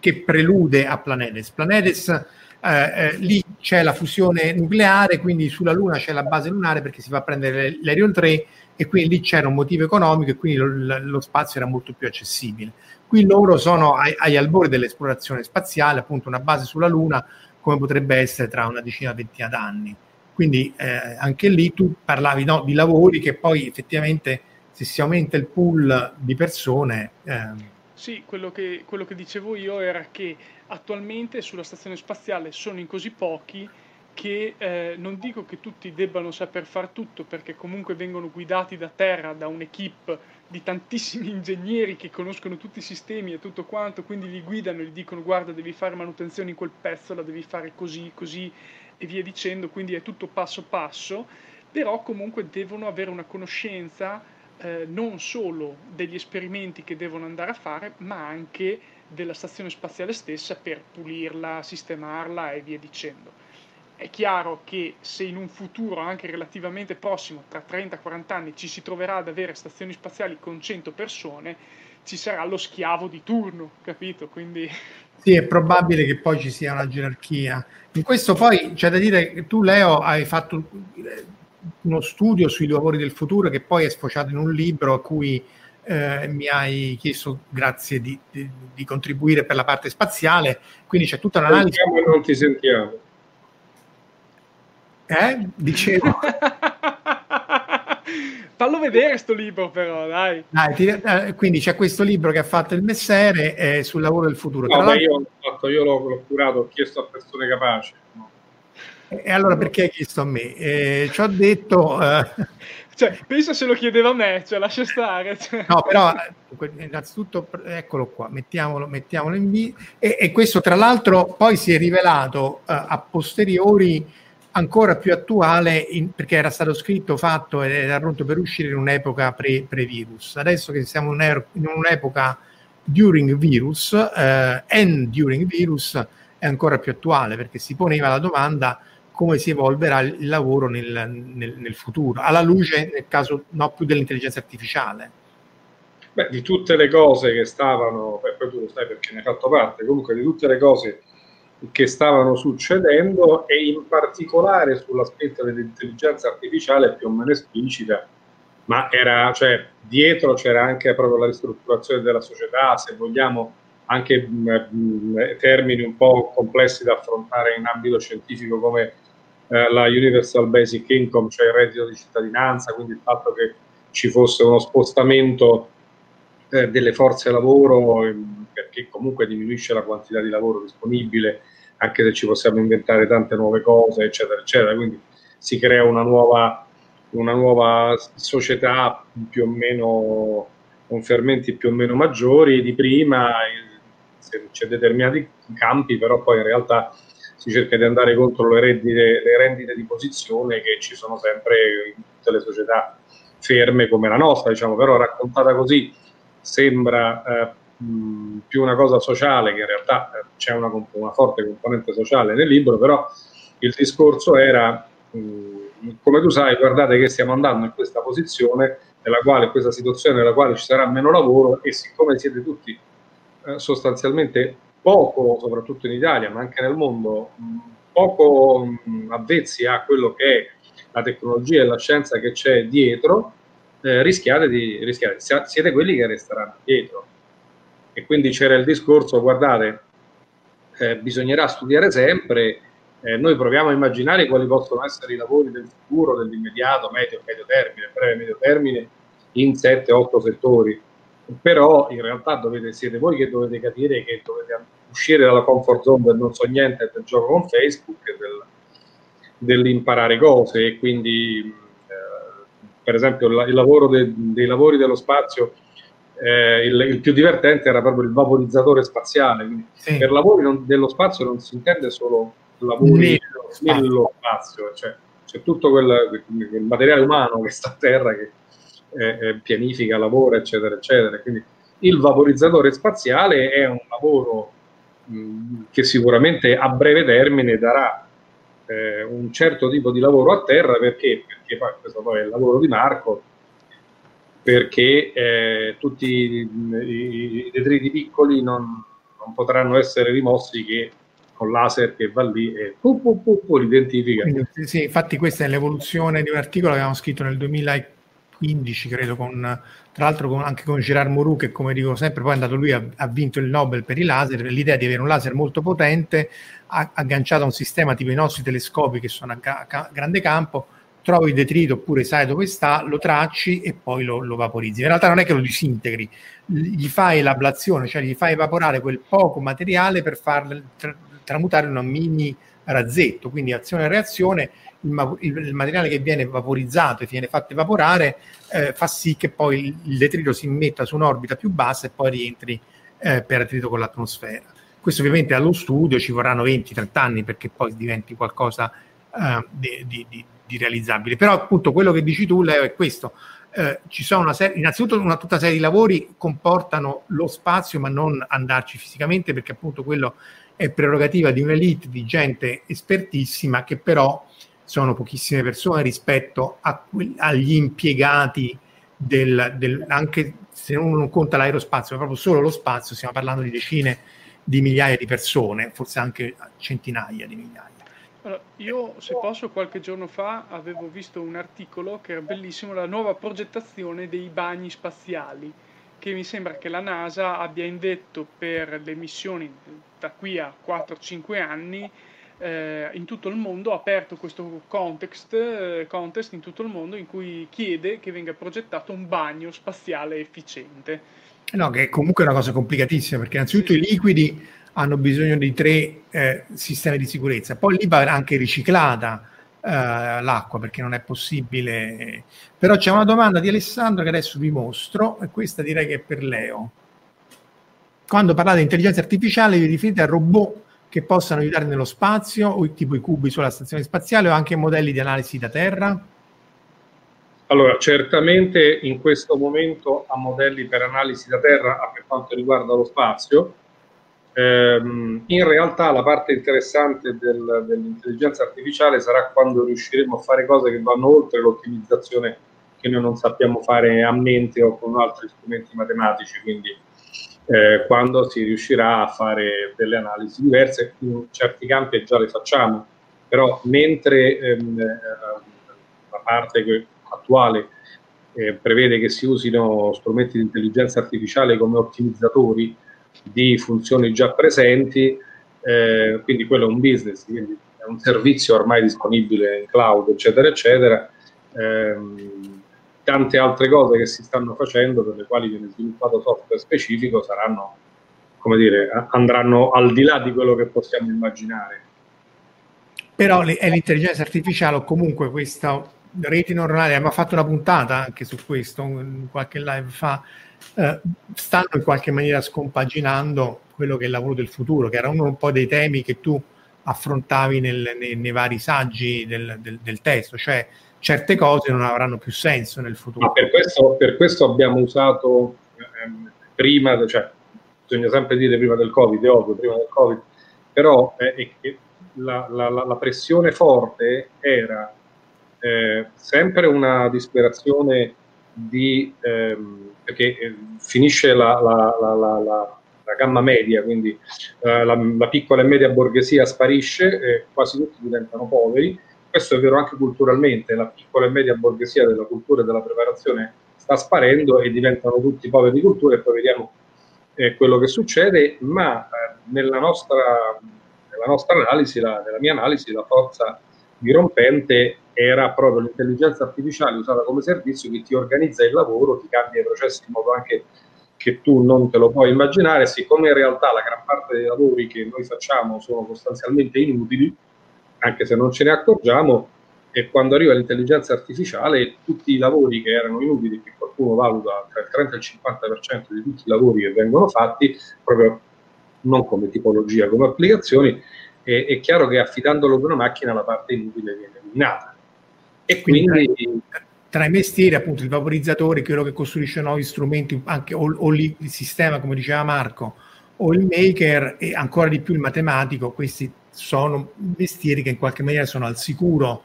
che prelude a Planetes. Planetes eh, eh, lì c'è la fusione nucleare, quindi sulla Luna c'è la base lunare perché si va a prendere l'Arion 3 e quindi lì c'era un motivo economico e quindi lo, lo spazio era molto più accessibile. Qui loro sono ai, agli albori dell'esplorazione spaziale, appunto una base sulla Luna come potrebbe essere tra una decina ventina d'anni. Quindi eh, anche lì tu parlavi no, di lavori che poi effettivamente se si aumenta il pool di persone... Eh, sì, quello che, quello che dicevo io era che attualmente sulla stazione spaziale sono in così pochi che eh, non dico che tutti debbano saper fare tutto perché comunque vengono guidati da terra da un'equipe di tantissimi ingegneri che conoscono tutti i sistemi e tutto quanto, quindi li guidano e gli dicono guarda devi fare manutenzione in quel pezzo, la devi fare così, così e via dicendo, quindi è tutto passo passo, però comunque devono avere una conoscenza eh, non solo degli esperimenti che devono andare a fare, ma anche della stazione spaziale stessa per pulirla, sistemarla e via dicendo. È chiaro che se in un futuro anche relativamente prossimo, tra 30-40 anni, ci si troverà ad avere stazioni spaziali con 100 persone, ci sarà lo schiavo di turno, capito? Quindi... Sì, è probabile che poi ci sia una gerarchia. In questo poi c'è da dire che tu, Leo, hai fatto uno studio sui lavori del futuro che poi è sfociato in un libro a cui eh, mi hai chiesto, grazie, di, di, di, contribuire per la parte spaziale. Quindi c'è tutta un'analisi. Non ti sentiamo. Eh? Dicevo. Fallo vedere sto libro però, dai. dai ti, eh, quindi c'è questo libro che ha fatto il Messere eh, sul lavoro del futuro. No, io, fatto, io l'ho, l'ho, curato, ho chiesto a persone capaci. No. E allora perché hai chiesto a me? Eh, ci ho detto... Eh, cioè, pensa se lo chiedeva a me, cioè lascia stare. Cioè. No, però innanzitutto, eccolo qua, mettiamolo, mettiamolo in B. E, e, questo tra l'altro poi si è rivelato uh, a posteriori ancora più attuale in, perché era stato scritto, fatto ed era pronto per uscire in un'epoca pre, pre-virus. Adesso che siamo in, un'epoca during virus, eh, during virus è ancora più attuale perché si poneva la domanda come si evolverà il lavoro nel, nel, nel futuro, alla luce nel caso no più dell'intelligenza artificiale. Beh, di tutte le cose che stavano, beh, poi tu lo sai perché ne hai fatto parte, comunque di tutte le cose che stavano succedendo e in particolare sull'aspetto dell'intelligenza artificiale più o meno esplicita ma era, cioè, dietro c'era anche proprio la ristrutturazione della società, se vogliamo anche mh, mh, termini un po' complessi da affrontare in ambito scientifico come eh, la Universal Basic Income, cioè il reddito di cittadinanza, quindi il fatto che ci fosse uno spostamento eh, delle forze lavoro ehm, perché comunque diminuisce la quantità di lavoro disponibile, anche se ci possiamo inventare tante nuove cose, eccetera, eccetera. Quindi si crea una nuova, una nuova società più o meno con fermenti più o meno maggiori di prima, c'è determinati campi, però poi in realtà si cerca di andare contro le rendite, le rendite di posizione che ci sono sempre in tutte le società ferme come la nostra, diciamo, però raccontata così sembra eh, più una cosa sociale, che in realtà eh, c'è una, una, forte componente sociale nel libro, però il discorso era, come tu sai, guardate che stiamo andando in questa posizione, nella quale, questa situazione nella quale ci sarà meno lavoro e siccome siete tutti eh, sostanzialmente poco, soprattutto in Italia, ma anche nel mondo, poco avvezzi a quello che è la tecnologia e la scienza che c'è dietro, eh, rischiate di rischiare, siete quelli che resteranno dietro. E quindi c'era il discorso, guardate, eh, bisognerà studiare sempre, eh, noi proviamo a immaginare quali possono essere i lavori del futuro, dell'immediato, medio, medio termine, breve, medio termine, in 7-8 settori. Però in realtà dovete, siete voi che dovete capire che dovete uscire dalla comfort zone del non so niente del gioco con Facebook del, dell'imparare cose. E quindi eh, per esempio il, il lavoro de, dei lavori dello spazio eh, il, il, più divertente era proprio il vaporizzatore spaziale sì. per lavori non, dello spazio non si intende solo lavori nello spazio cioè c'è tutto quel, quel materiale umano che sta a terra che eh, pianifica, lavora, eccetera, eccetera. Quindi il vaporizzatore spaziale è un lavoro mh, che sicuramente a breve termine darà eh, un certo tipo di lavoro a terra perché, perché poi questo poi è il lavoro di Marco perché eh, tutti i, detriti piccoli non, non, potranno essere rimossi che con laser che va lì e pu, pu, pu, li identifica. Quindi, sì, infatti questa è l'evoluzione di un articolo che abbiamo scritto nel 2015 15, credo, con, tra l'altro con, anche con Gerard Mourou, che come dico sempre, poi è andato lui, ha, ha, vinto il Nobel per i laser, l'idea di avere un laser molto potente, agganciato a un sistema tipo i nostri telescopi che sono a, a grande campo, trovi il detrito oppure sai dove sta, lo tracci e poi lo, lo, vaporizzi. In realtà non è che lo disintegri, gli fai l'ablazione, cioè gli fai evaporare quel poco materiale per farlo tra, tramutare in un mini razzetto, quindi azione e reazione il, il, materiale che viene vaporizzato e viene fatto evaporare eh, fa sì che poi il, detrito si metta su un'orbita più bassa e poi rientri eh, per attrito con l'atmosfera. Questo ovviamente allo studio ci vorranno 20-30 anni perché poi diventi qualcosa eh, di, di, di, realizzabile. Però appunto quello che dici tu, Leo, è questo. Eh, ci sono una serie, innanzitutto una tutta serie di lavori comportano lo spazio ma non andarci fisicamente perché appunto quello è prerogativa di un'elite di gente espertissima che però sono pochissime persone rispetto que- agli impiegati del, del, anche se uno non conta l'aerospazio, ma proprio solo lo spazio, stiamo parlando di decine di migliaia di persone, forse anche centinaia di migliaia. Allora, io, se posso, qualche giorno fa avevo visto un articolo che era bellissimo, la nuova progettazione dei bagni spaziali, che mi sembra che la NASA abbia indetto per le missioni da qui a 4-5 anni eh, in tutto il mondo ha aperto questo context, eh, contest in tutto il mondo in cui chiede che venga progettato un bagno spaziale efficiente. No, che è comunque una cosa complicatissima perché innanzitutto i liquidi hanno bisogno di tre eh, sistemi di sicurezza, poi lì va anche riciclata eh, l'acqua perché non è possibile. Però c'è una domanda di Alessandro che adesso vi mostro e questa direi che è per Leo. Quando parlate di intelligenza artificiale vi riferite a robot che possano aiutare nello spazio, o tipo i cubi sulla stazione spaziale, o anche modelli di analisi da terra? Allora, certamente in questo momento a modelli per analisi da terra per quanto riguarda lo spazio. Ehm, in realtà la parte interessante del, dell'intelligenza artificiale sarà quando riusciremo a fare cose che vanno oltre l'ottimizzazione che noi non sappiamo fare a mente o con altri strumenti matematici, quindi eh, quando si riuscirà a fare delle analisi diverse, in certi campi già le facciamo, però mentre ehm, eh, la parte attuale eh, prevede che si usino strumenti di intelligenza artificiale come ottimizzatori di funzioni già presenti, eh, quindi quello è un business, quindi è un servizio ormai disponibile in cloud, eccetera, eccetera. Ehm, tante altre cose che si stanno facendo per le quali viene sviluppato software specifico saranno, come dire, andranno al di là di quello che possiamo immaginare. Però è l'intelligenza artificiale o comunque questa reti neuronali, abbiamo fatto una puntata anche su questo, qualche live fa, eh, stanno in qualche maniera scompaginando quello che è il lavoro del futuro, che era uno un po' dei temi che tu affrontavi nel, nei, nei, vari saggi del, del, del, testo, cioè certe cose non avranno più senso nel futuro. Per questo, per, questo, abbiamo usato ehm, prima, cioè bisogna sempre dire prima del Covid, è ovvio, prima del Covid, però eh, la, la, la, pressione forte era eh, sempre una disperazione di, ehm, perché eh, finisce la, la, la, la, gamma media, quindi eh, la, piccola e media borghesia sparisce e quasi tutti diventano poveri. Questo è vero anche culturalmente, la piccola e media borghesia della cultura e della preparazione sta sparendo e diventano tutti poveri di cultura e poi vediamo eh, quello che succede, ma eh, nella nostra, nella nostra analisi, la, nella mia analisi, la forza dirompente era proprio l'intelligenza artificiale usata come servizio che ti organizza il lavoro, ti cambia i processi in modo anche che tu non te lo puoi immaginare, siccome in realtà la gran parte dei lavori che noi facciamo sono sostanzialmente inutili, anche se non ce ne accorgiamo, e quando arriva l'intelligenza artificiale tutti i lavori che erano inutili, che qualcuno valuta tra il 30 e il 50% di tutti i lavori che vengono fatti, proprio non come tipologia, come applicazioni, è, è chiaro che affidandolo ad una macchina la parte inutile viene eliminata. E quindi, quindi tra, i mestieri, appunto, il vaporizzatore, quello che costruisce nuovi strumenti, anche o, o il sistema, come diceva Marco, o il maker e ancora di più il matematico, questi sono mestieri che in qualche maniera sono al sicuro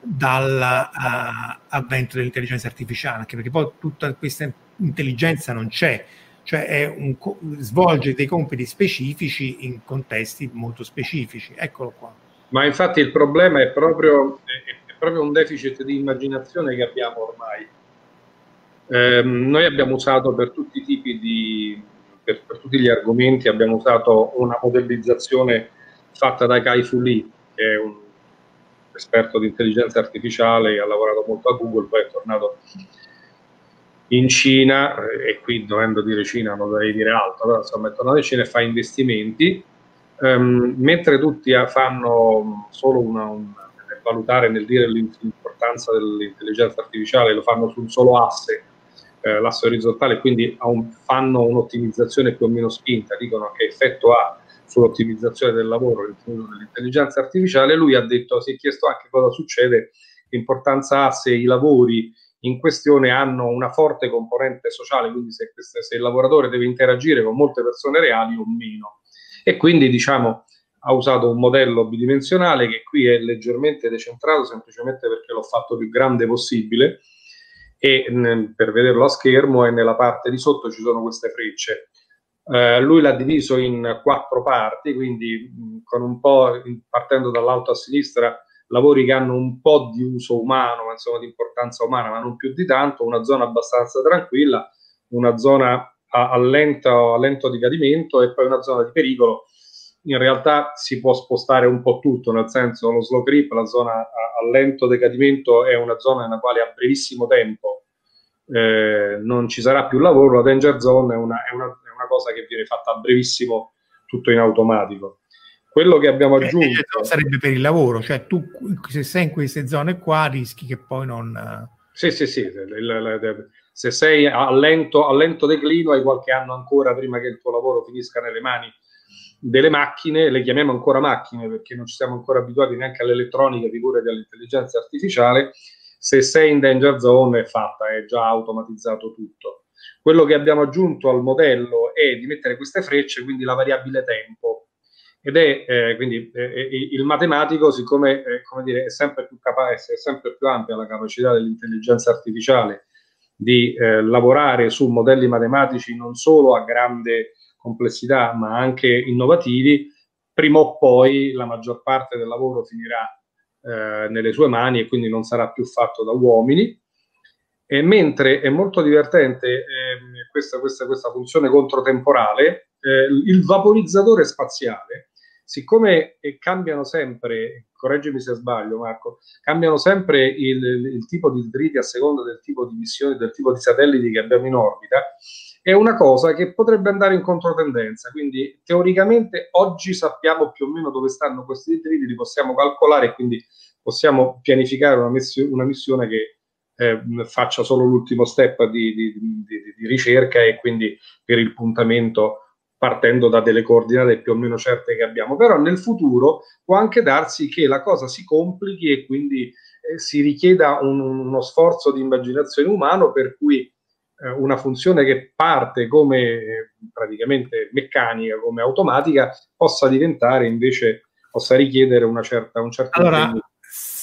dall'avvento uh, dell'intelligenza artificiale, anche perché poi tutta questa intelligenza non c'è, cioè un, svolge dei compiti specifici in contesti molto specifici. Eccolo qua. Ma infatti il problema è proprio, è, proprio un deficit di immaginazione che abbiamo ormai. Eh, noi abbiamo usato per tutti i tipi di, per, per, tutti gli argomenti, abbiamo usato una modellizzazione fatta da Kai Fu Lee, che è un esperto di intelligenza artificiale, ha lavorato molto a Google, poi è tornato in Cina, e qui dovendo dire Cina non dovrei dire altro, però insomma è tornato in Cina e fa investimenti, um, mentre tutti fanno solo una, una valutare nel dire l'importanza dell'intelligenza artificiale, lo fanno su un solo asse, eh, l'asse orizzontale, quindi un, fanno un'ottimizzazione più o meno spinta, dicono che effetto ha sull'ottimizzazione del lavoro l'utilizzo dell'intelligenza artificiale, lui ha detto, si è chiesto anche cosa succede, che importanza ha se i lavori in questione hanno una forte componente sociale, quindi se, se il lavoratore deve interagire con molte persone reali o meno. E quindi diciamo ha usato un modello bidimensionale che qui è leggermente decentrato semplicemente perché l'ho fatto più grande possibile e mh, per vederlo a schermo e nella parte di sotto ci sono queste frecce. Eh, lui l'ha diviso in quattro parti, quindi mh, po' partendo dall'alto a sinistra lavori che hanno un po' di uso umano, insomma di importanza umana, ma non più di tanto, una zona abbastanza tranquilla, una zona a, a, lento, a lento decadimento e poi una zona di pericolo in realtà si può spostare un po' tutto, nel senso lo slow creep, la zona a, a lento decadimento è una zona nella quale a brevissimo tempo eh, non ci sarà più lavoro, la danger zone è una, è, una, è una, cosa che viene fatta a brevissimo tutto in automatico. Quello che abbiamo cioè, aggiunto sarebbe per il lavoro, cioè tu se sei in queste zone qua rischi che poi non... Sì, sì, sì, se sei a lento, a lento declino hai qualche anno ancora prima che il tuo lavoro finisca nelle mani delle macchine, le chiamiamo ancora macchine perché non ci siamo ancora abituati neanche all'elettronica, figurati all'intelligenza artificiale, se sei in danger zone è fatta, è già automatizzato tutto. Quello che abbiamo aggiunto al modello è di mettere queste frecce, quindi la variabile tempo. Ed è eh, quindi eh, eh il matematico, siccome eh, come dire, è sempre più capace, è sempre più ampia la capacità dell'intelligenza artificiale di eh, lavorare su modelli matematici non solo a grande complessità ma anche innovativi, prima o poi la maggior parte del lavoro finirà eh, nelle sue mani e quindi non sarà più fatto da uomini. E mentre è molto divertente eh, questa, questa, questa, funzione controtemporale, eh, il vaporizzatore spaziale, siccome cambiano sempre, correggimi se sbaglio Marco, cambiano sempre il, il tipo di detriti a seconda del tipo di missioni, del tipo di satelliti che abbiamo in orbita, è una cosa che potrebbe andare in controtendenza. Quindi teoricamente oggi sappiamo più o meno dove stanno questi detriti, li possiamo calcolare e quindi possiamo pianificare una, missio- una missione che eh, faccia solo l'ultimo step di, di, di, di, ricerca e quindi per il puntamento partendo da delle coordinate più o meno certe che abbiamo. Però nel futuro può anche darsi che la cosa si complichi e quindi eh, si richieda un, uno sforzo di immaginazione umano per cui eh, una funzione che parte come eh, praticamente meccanica, come automatica, possa diventare invece, possa richiedere una certa, un certo allora,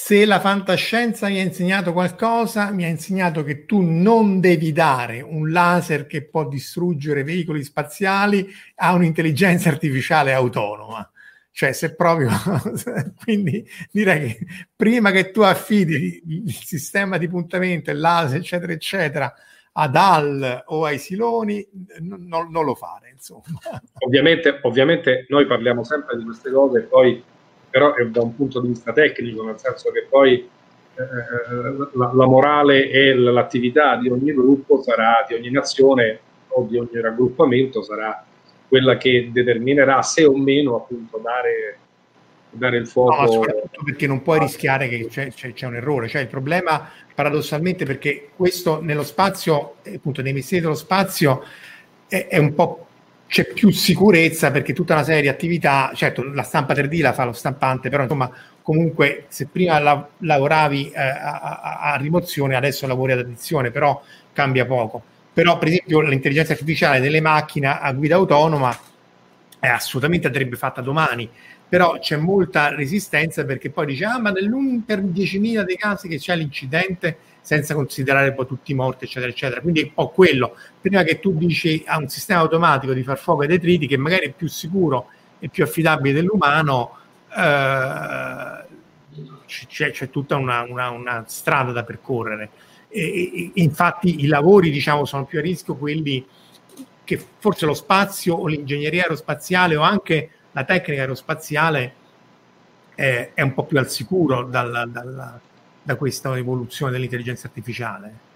se la fantascienza mi ha insegnato qualcosa, mi ha insegnato che tu non devi dare un laser che può distruggere veicoli spaziali a un'intelligenza artificiale autonoma. Cioè, se proprio... quindi direi che prima che tu affidi il sistema di puntamento, il laser, eccetera, eccetera, ad AL o ai siloni, non, non lo fare, insomma. Ovviamente, ovviamente noi parliamo sempre di queste cose, poi però è da un punto di vista tecnico, nel senso che poi eh, la, la, morale e l'attività di ogni gruppo sarà, di ogni nazione o di ogni raggruppamento sarà quella che determinerà se o meno appunto dare, dare il fuoco. No, soprattutto perché non puoi rischiare che c'è, c'è, c'è un errore, cioè il problema paradossalmente perché questo nello spazio, appunto nei mestieri dello spazio è, è un po' c'è più sicurezza perché tutta una serie di attività, certo la stampa 3D la fa lo stampante, però insomma comunque se prima la, lavoravi eh, a, a, a, rimozione, adesso lavori ad addizione, però cambia poco. Però per esempio l'intelligenza artificiale delle macchine a guida autonoma è assolutamente andrebbe fatta domani, però c'è molta resistenza perché poi dice ah ma nell'un per 10.000 dei casi che c'è l'incidente senza considerare poi tutti i morti, eccetera, eccetera. Quindi po' quello. Prima che tu dici a un sistema automatico di far fuoco ai detriti, che magari è più sicuro e più affidabile dell'umano, eh, c'è, c'è, tutta una, una, una, strada da percorrere. E, e, infatti i lavori, diciamo, sono più a rischio quelli che forse lo spazio o l'ingegneria aerospaziale o anche la tecnica aerospaziale è, è un po' più al sicuro dalla, dalla da questa evoluzione dell'intelligenza artificiale?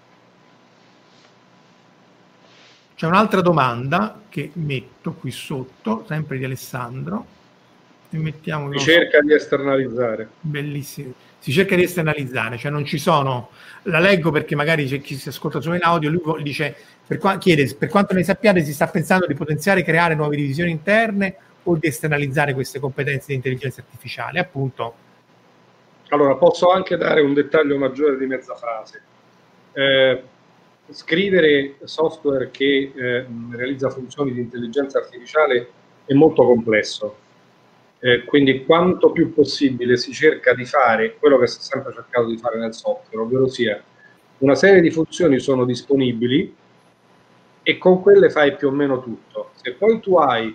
C'è un'altra domanda che metto qui sotto, sempre di Alessandro. E mettiamo si cerca di esternalizzare. Bellissimo. Si cerca di esternalizzare, cioè non ci sono. La leggo perché magari c'è chi si ascolta solo in audio. Lui dice: per qua, chiede per quanto ne sappiate, si sta pensando di potenziare e creare nuove divisioni interne o di esternalizzare queste competenze di intelligenza artificiale? Appunto, allora, posso anche dare un dettaglio maggiore di mezza frase. Eh, scrivere software che eh, realizza funzioni di intelligenza artificiale è molto complesso. Eh, quindi quanto più possibile si cerca di fare quello che si è sempre cercato di fare nel software, ovvero sia una serie di funzioni sono disponibili e con quelle fai più o meno tutto. Se poi tu hai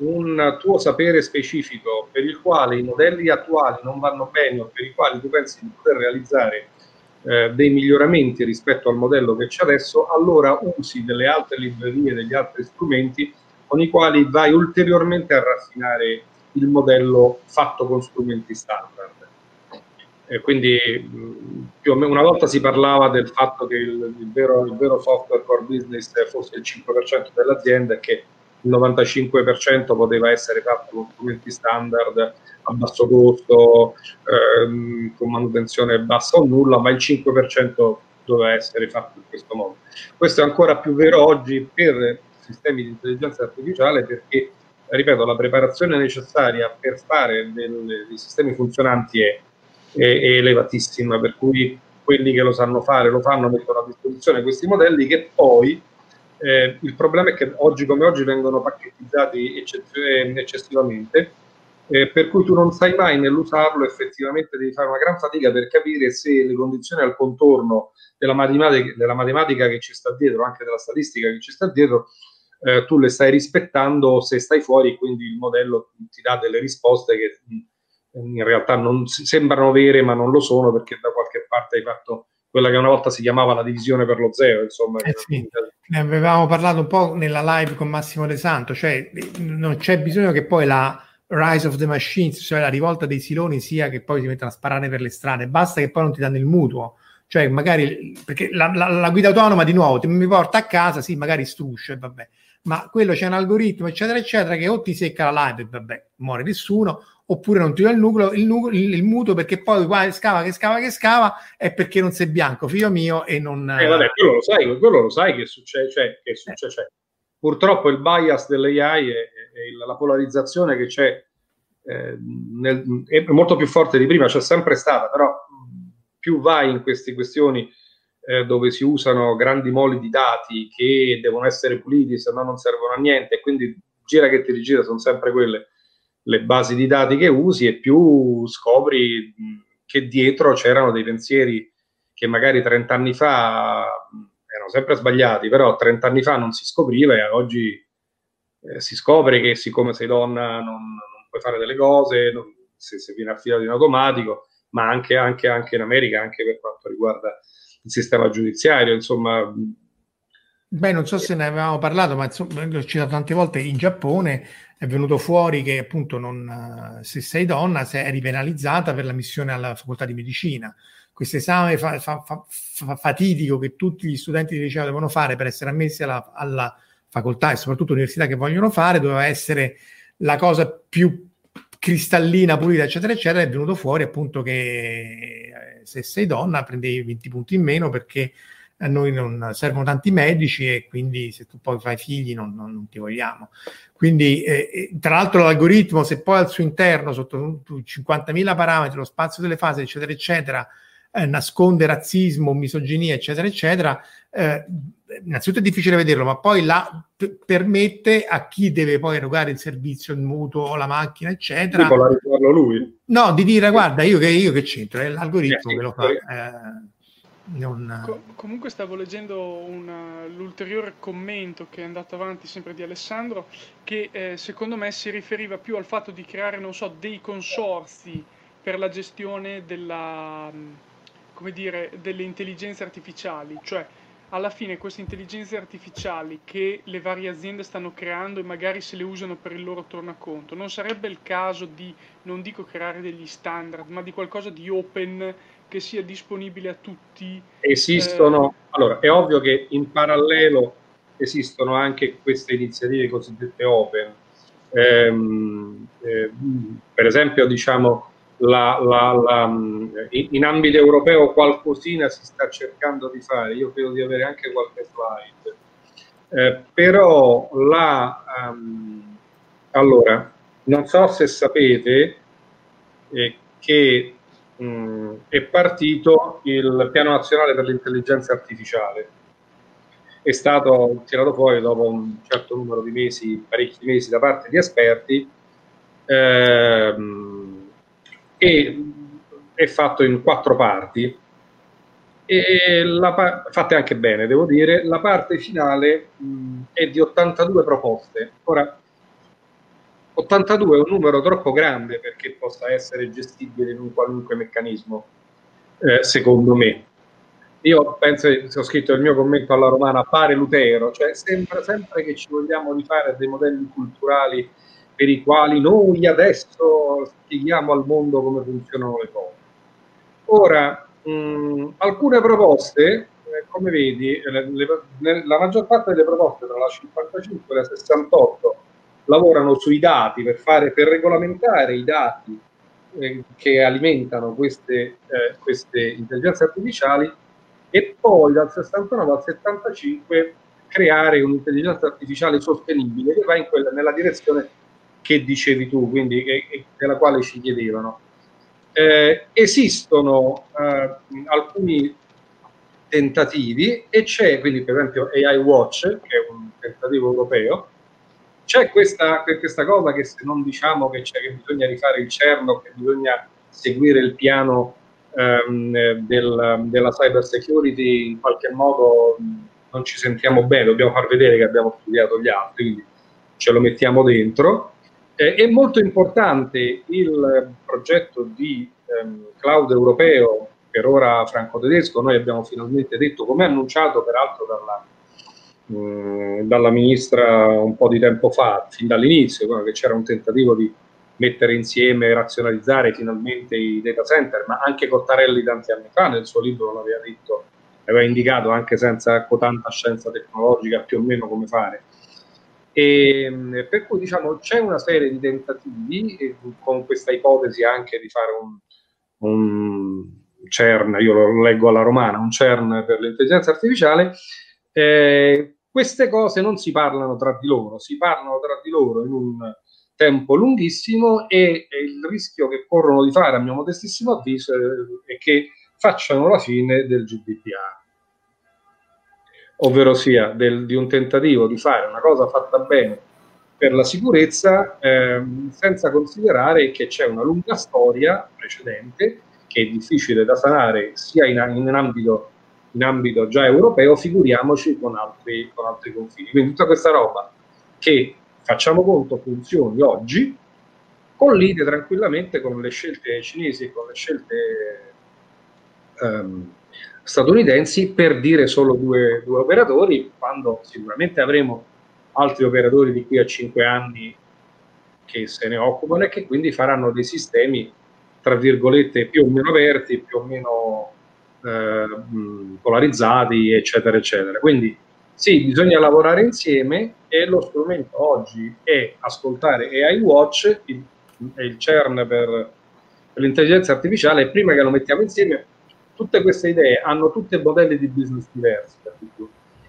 un tuo sapere specifico per il quale i modelli attuali non vanno bene o per i quali tu pensi di poter realizzare eh, dei miglioramenti rispetto al modello che c'è adesso, allora usi delle altre librerie, degli altri strumenti con i quali vai ulteriormente a raffinare il modello fatto con strumenti standard. E quindi più o meno una volta si parlava del fatto che il, il, vero, il vero software core business fosse il 5% dell'azienda e che il 95% poteva essere fatto con strumenti standard a basso costo, ehm, con manutenzione bassa o nulla, ma il 5% doveva essere fatto in questo modo. Questo è ancora più vero oggi per sistemi di intelligenza artificiale perché, ripeto, la preparazione necessaria per fare del, dei sistemi funzionanti è, è, è elevatissima, per cui quelli che lo sanno fare lo fanno, mettono a disposizione questi modelli che poi eh, il problema è che oggi come oggi vengono pacchettizzati eccessivamente, eh, per cui tu non sai mai nell'usarlo, effettivamente devi fare una gran fatica per capire se le condizioni al contorno della matematica, della matematica che ci sta dietro, anche della statistica che ci sta dietro, eh, tu le stai rispettando se stai fuori e quindi il modello ti dà delle risposte che in realtà non sembrano vere ma non lo sono perché da qualche parte hai fatto quella che una volta si chiamava la divisione per lo zero, insomma. Eh sì, ne avevamo parlato un po' nella live con Massimo De Santo, cioè non c'è bisogno che poi la Rise of the Machines, cioè la rivolta dei siloni sia che poi si mettono a sparare per le strade, basta che poi non ti danno il mutuo, cioè magari perché la, la, la guida autonoma di nuovo ti, mi porta a casa, sì, magari struscia e vabbè, ma quello c'è un algoritmo, eccetera, eccetera, che o ti secca la live e vabbè, muore nessuno, oppure non ti dà il nucleo, il, nucleo, il, il mutuo perché poi qua scava, che scava, che scava, è perché non sei bianco, figlio mio, e non... Eh, vabbè, quello lo sai, quello lo sai che succede, cioè, che succede, cioè. Purtroppo il bias dell'AI e, la polarizzazione che c'è eh, nel, è molto più forte di prima, c'è sempre stata, però più vai in queste questioni eh, dove si usano grandi moli di dati che devono essere puliti, se no non servono a niente, e quindi gira che ti rigira sono sempre quelle le basi di dati che usi e più scopri che dietro c'erano dei pensieri che magari 30 anni fa erano sempre sbagliati, però 30 anni fa non si scopriva e oggi eh, si scopre che siccome sei donna non, non puoi fare delle cose, non, se, se viene affidato in automatico, ma anche, anche, anche in America, anche per quanto riguarda il sistema giudiziario, insomma. Beh, non so se ne avevamo parlato, ma l'ho citato tante volte, in Giappone è venuto fuori che appunto non, se sei donna sei, eri penalizzata per la missione alla facoltà di medicina. Questo esame fa, fa, fa, fatidico che tutti gli studenti di liceo devono fare per essere ammessi alla, alla facoltà e soprattutto all'università che vogliono fare, doveva essere la cosa più cristallina, pulita, eccetera, eccetera, è venuto fuori appunto che eh, se sei donna prendevi 20 punti in meno perché a noi non servono tanti medici e quindi se tu poi fai figli non, non, non ti vogliamo. Quindi, eh, tra l'altro, l'algoritmo, se poi al suo interno, sotto 50.000 parametri, lo spazio delle fasi, eccetera, eccetera, eh, nasconde razzismo, misoginia, eccetera, eccetera, eh, innanzitutto è difficile vederlo, ma poi la p- permette a chi deve poi erogare il servizio, il mutuo, la macchina, eccetera. lui. No, di dire guarda, io che, io che c'entro, è l'algoritmo eh, che lo fa. Eh, non... Co- comunque stavo leggendo una, l'ulteriore commento che è andato avanti sempre di Alessandro, che eh, secondo me si riferiva più al fatto di creare, non so, dei consorzi per la gestione della, come dire, delle intelligenze artificiali, cioè alla fine queste intelligenze artificiali che le varie aziende stanno creando e magari se le usano per il loro tornaconto, non sarebbe il caso di, non dico creare degli standard, ma di qualcosa di open che sia disponibile a tutti? Esistono, eh... allora è ovvio che in parallelo esistono anche queste iniziative cosiddette open. Ehm, eh, per esempio, diciamo, la, la, la, in ambito europeo qualcosina si sta cercando di fare, io credo di avere anche qualche slide, eh, però la, um, allora, non so se sapete eh, che mh, è partito il piano nazionale per l'intelligenza artificiale, è stato tirato fuori dopo un certo numero di mesi, parecchi mesi da parte di esperti, ehm, e è fatto in quattro parti e la, fatte anche bene, devo dire. La parte finale mh, è di 82 proposte. Ora, 82 è un numero troppo grande perché possa essere gestibile in un qualunque meccanismo, eh, secondo me. Io penso, se ho scritto il mio commento alla romana, pare Lutero, cioè sembra sempre che ci vogliamo rifare dei modelli culturali per i quali noi adesso spieghiamo al mondo come funzionano le cose. Ora, mh, alcune proposte, eh, come vedi, le, le, la maggior parte delle proposte tra la 55 e la 68 lavorano sui dati per, fare, per regolamentare i dati eh, che alimentano queste, eh, queste intelligenze artificiali e poi dal 69 al 75 creare un'intelligenza artificiale sostenibile che va in quella, nella direzione che dicevi tu, quindi che, della quale ci chiedevano. Eh, esistono eh, alcuni tentativi e c'è, quindi per esempio AI Watch, che è un tentativo europeo, c'è questa, questa cosa che se non diciamo che, che, bisogna rifare il CERNO, che bisogna seguire il piano ehm, del, della cyber security, in qualche modo non ci sentiamo bene, dobbiamo far vedere che abbiamo studiato gli altri, quindi ce lo mettiamo dentro. Eh, è molto importante il progetto di ehm, cloud europeo per ora franco-tedesco, noi abbiamo finalmente detto, come annunciato peraltro dalla, mm, dalla ministra un po' di tempo fa, fin dall'inizio, che c'era un tentativo di mettere insieme e razionalizzare finalmente i data center, ma anche Cottarelli tanti anni fa nel suo libro l'aveva detto, aveva indicato anche senza tanta scienza tecnologica più o meno come fare. E, ehm, per cui diciamo c'è una serie di tentativi con questa ipotesi anche di fare un, un CERN, io lo leggo alla romana, un CERN per l'intelligenza artificiale, eh, queste cose non si parlano tra di loro, si parlano tra di loro in un tempo lunghissimo e, il rischio che corrono di fare, a mio modestissimo avviso, è che facciano la fine del GDPR ovvero sia del, di un tentativo di fare una cosa fatta bene per la sicurezza, ehm, senza considerare che c'è una lunga storia precedente che è difficile da sanare sia in, in, ambito, in ambito, già europeo, figuriamoci con altri, con altri confini. Quindi tutta questa roba che facciamo conto funzioni oggi, collide tranquillamente con le scelte cinesi e con le scelte ehm, statunitensi per dire solo due, due, operatori, quando sicuramente avremo altri operatori di qui a cinque anni che se ne occupano e che quindi faranno dei sistemi, tra virgolette, più o meno aperti, più o meno eh, polarizzati, eccetera, eccetera. Quindi sì, bisogna lavorare insieme e lo strumento oggi è ascoltare AI Watch, il, il CERN per, per l'intelligenza artificiale, e prima che lo mettiamo insieme tutte queste idee hanno tutte modelli di business diversi,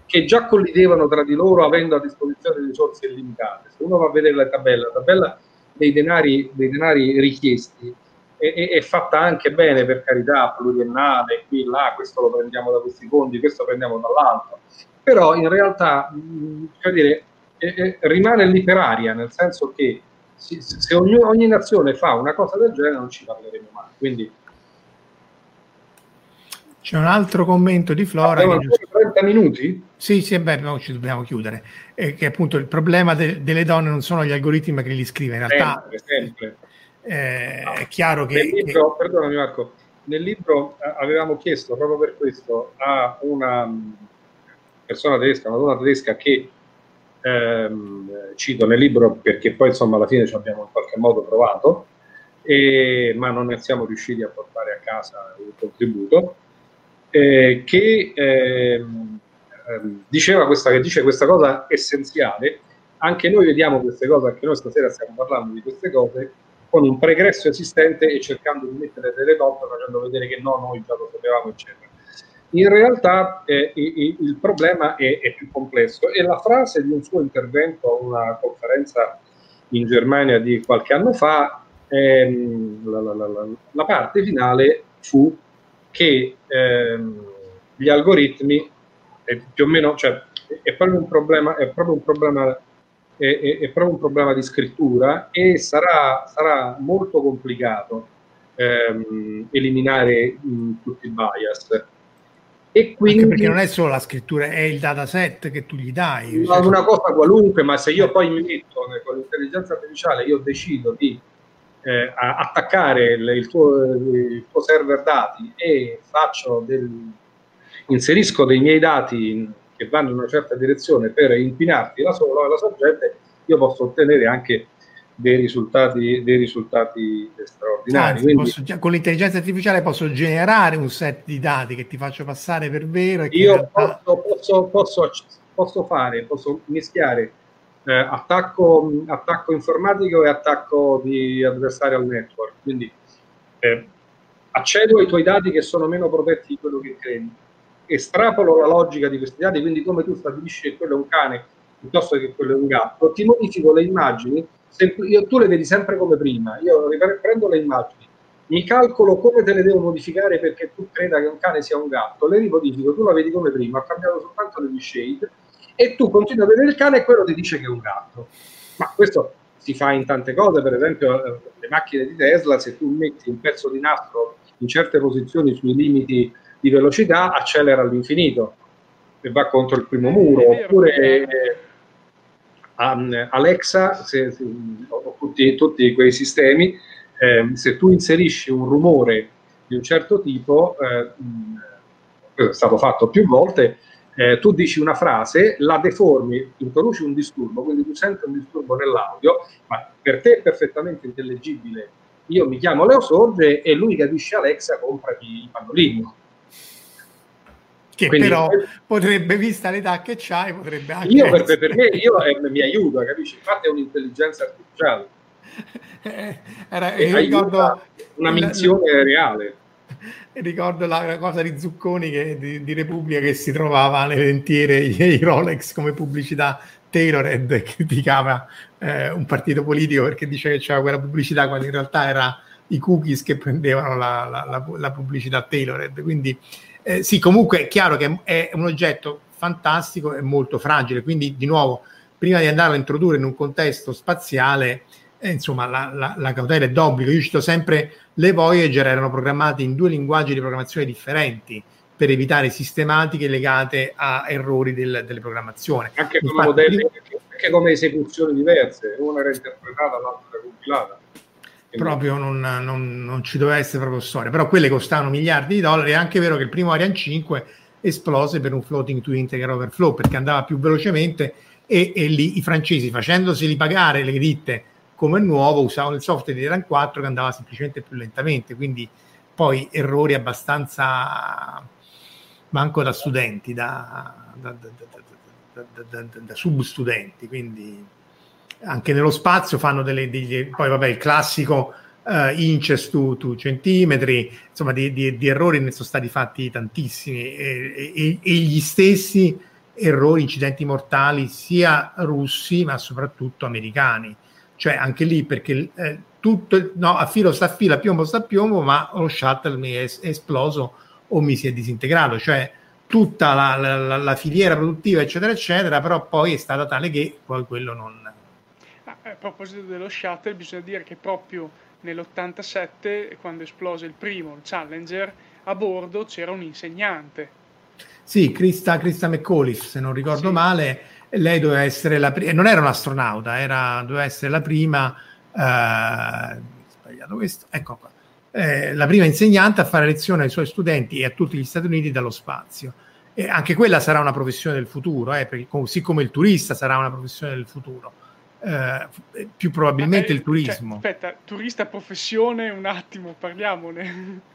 che già collidevano tra di loro avendo a disposizione risorse illimitate. Se uno va a vedere la tabella, la tabella dei denari, dei denari richiesti è, è, è, fatta anche bene, per carità, pluriennale, qui, là, questo lo prendiamo da questi fondi, questo lo prendiamo dall'altro, però in realtà mh, dire, è, rimane lì per aria, nel senso che se, se ogni, ogni nazione fa una cosa del genere non ci parleremo mai. Quindi c'è un altro commento di Flora. Abbiamo che... 30 minuti? Sì, sì, beh, no, ci dobbiamo chiudere. Eh, che appunto il problema de- delle donne non sono gli algoritmi ma che li scrive. In realtà sempre, sempre. Eh, è chiaro che, libro, che... Perdonami Marco, nel libro eh, avevamo chiesto proprio per questo a una mm, persona tedesca, una donna tedesca che ehm, cito nel libro perché poi insomma alla fine ci abbiamo in qualche modo provato, e, ma non ne siamo riusciti a portare a casa un contributo eh, che eh, diceva questa, che dice questa cosa essenziale. Anche noi vediamo queste cose, anche noi stasera stiamo parlando di queste cose con un pregresso esistente e cercando di mettere delle coppe facendo vedere che no, noi già lo sapevamo, eccetera. In realtà eh, il, il, problema è, è, più complesso e la frase di un suo intervento a una conferenza in Germania di qualche anno fa, ehm, la, la, la, la parte finale fu che ehm, gli algoritmi è più o meno, cioè, è proprio un problema, è proprio un problema, è, è, è proprio un problema di scrittura e sarà, sarà molto complicato ehm, eliminare mh, tutti i bias. E quindi, Anche perché non è solo la scrittura, è il dataset che tu gli dai. Cioè... Una cosa qualunque, ma se io poi mi metto con l'intelligenza artificiale, io decido di eh, attaccare il, il, tuo, il, tuo, server dati e del, inserisco dei miei dati che vanno in una certa direzione per inquinarti la, sola, la sorgente, io posso ottenere anche dei risultati, dei risultati straordinari. Anzi, Quindi, posso, con l'intelligenza artificiale posso generare un set di dati che ti faccio passare per vero. io realtà... posso, posso, posso, fare, posso mischiare eh, attacco, attacco, informatico e attacco di adversarial network. Quindi eh, accedo ai tuoi dati che sono meno protetti di quello che credi, estrapolo la logica di questi dati, quindi come tu stabilisci che quello è un cane piuttosto che quello è un gatto, ti modifico le immagini, io, tu le vedi sempre come prima, io prendo le immagini, mi calcolo come te le devo modificare perché tu creda che un cane sia un gatto, le rimodifico, tu la vedi come prima, ho cambiato soltanto degli shade, e tu continui a vedere il cane e quello ti dice che è un gatto. Ma questo si fa in tante cose, per esempio eh, le macchine di Tesla, se tu metti un pezzo di nastro in certe posizioni sui limiti di velocità, accelera all'infinito e va contro il primo muro, oppure eh, Alexa, se, se, tutti, tutti, quei sistemi, eh, se tu inserisci un rumore di un certo tipo, eh, mh, è stato fatto più volte, eh, tu dici una frase, la deformi, introduci un disturbo, quindi tu senti un disturbo nell'audio, ma per te è perfettamente intellegibile. Io mi chiamo Leo Sorge e lui capisce Alexa, comprati i pannolini. Che Quindi, però potrebbe, vista l'età che c'hai, potrebbe anche... Io, per, per me, io eh, mi aiuta, capisci? Infatti è un'intelligenza artificiale. Eh, era, io ricordo una missione la, reale. Ricordo la cosa di Zucconi che, di, di, Repubblica che si trovava nelle lentiere i Rolex come pubblicità Tailored e criticava eh, un partito politico perché diceva che c'era quella pubblicità quando in realtà era i cookies che prendevano la, la, la, la pubblicità Tailored. Quindi eh, sì, comunque è chiaro che è un oggetto fantastico e molto fragile, quindi di nuovo, prima di andarlo a introdurre in un contesto spaziale, eh, insomma, la, la, la, cautela è d'obbligo. Io cito sempre le Voyager erano programmate in due linguaggi di programmazione differenti per evitare sistematiche legate a errori del, delle programmazioni. Anche come, Infatti, modelli, anche come esecuzioni diverse, una era interpretata, l'altra era compilata proprio non, non, non, ci doveva essere proprio storia, però quelle costavano miliardi di dollari. È anche vero che il primo Ariane 5 esplose per un floating to integer overflow perché andava più velocemente e, e lì i francesi facendoseli pagare le ditte come nuovo usavano il software di Ariane 4 che andava semplicemente più lentamente, quindi poi errori abbastanza manco da studenti, da, da, da, da substudenti, quindi anche nello spazio fanno delle, degli, poi vabbè il classico uh, inches to, to, centimetri, insomma di, di, di, errori ne sono stati fatti tantissimi. E, e, e, gli stessi errori, incidenti mortali sia russi ma soprattutto americani, cioè anche lì perché eh, tutto, no, a filo sta a filo, a piombo sta a piombo, ma lo shuttle mi è, è esploso o mi si è disintegrato, cioè tutta la, la, la, filiera produttiva eccetera eccetera, però poi è stata tale che poi quello non, a proposito dello shuttle, bisogna dire che proprio nell'87, quando esplose il primo, il Challenger, a bordo c'era un insegnante. Sì, Krista, Krista McAuliffe, se non ricordo sì. male, lei doveva essere la prima, non era un'astronauta, era, doveva essere la prima, eh, sbagliato questo, ecco qua, eh, la prima insegnante a fare lezione ai suoi studenti e a tutti gli Stati Uniti dallo spazio. E anche quella sarà una professione del futuro, eh, perché così come il turista sarà una professione del futuro eh, più probabilmente eh, il cioè, turismo. Cioè, aspetta, turista professione, un attimo, parliamone.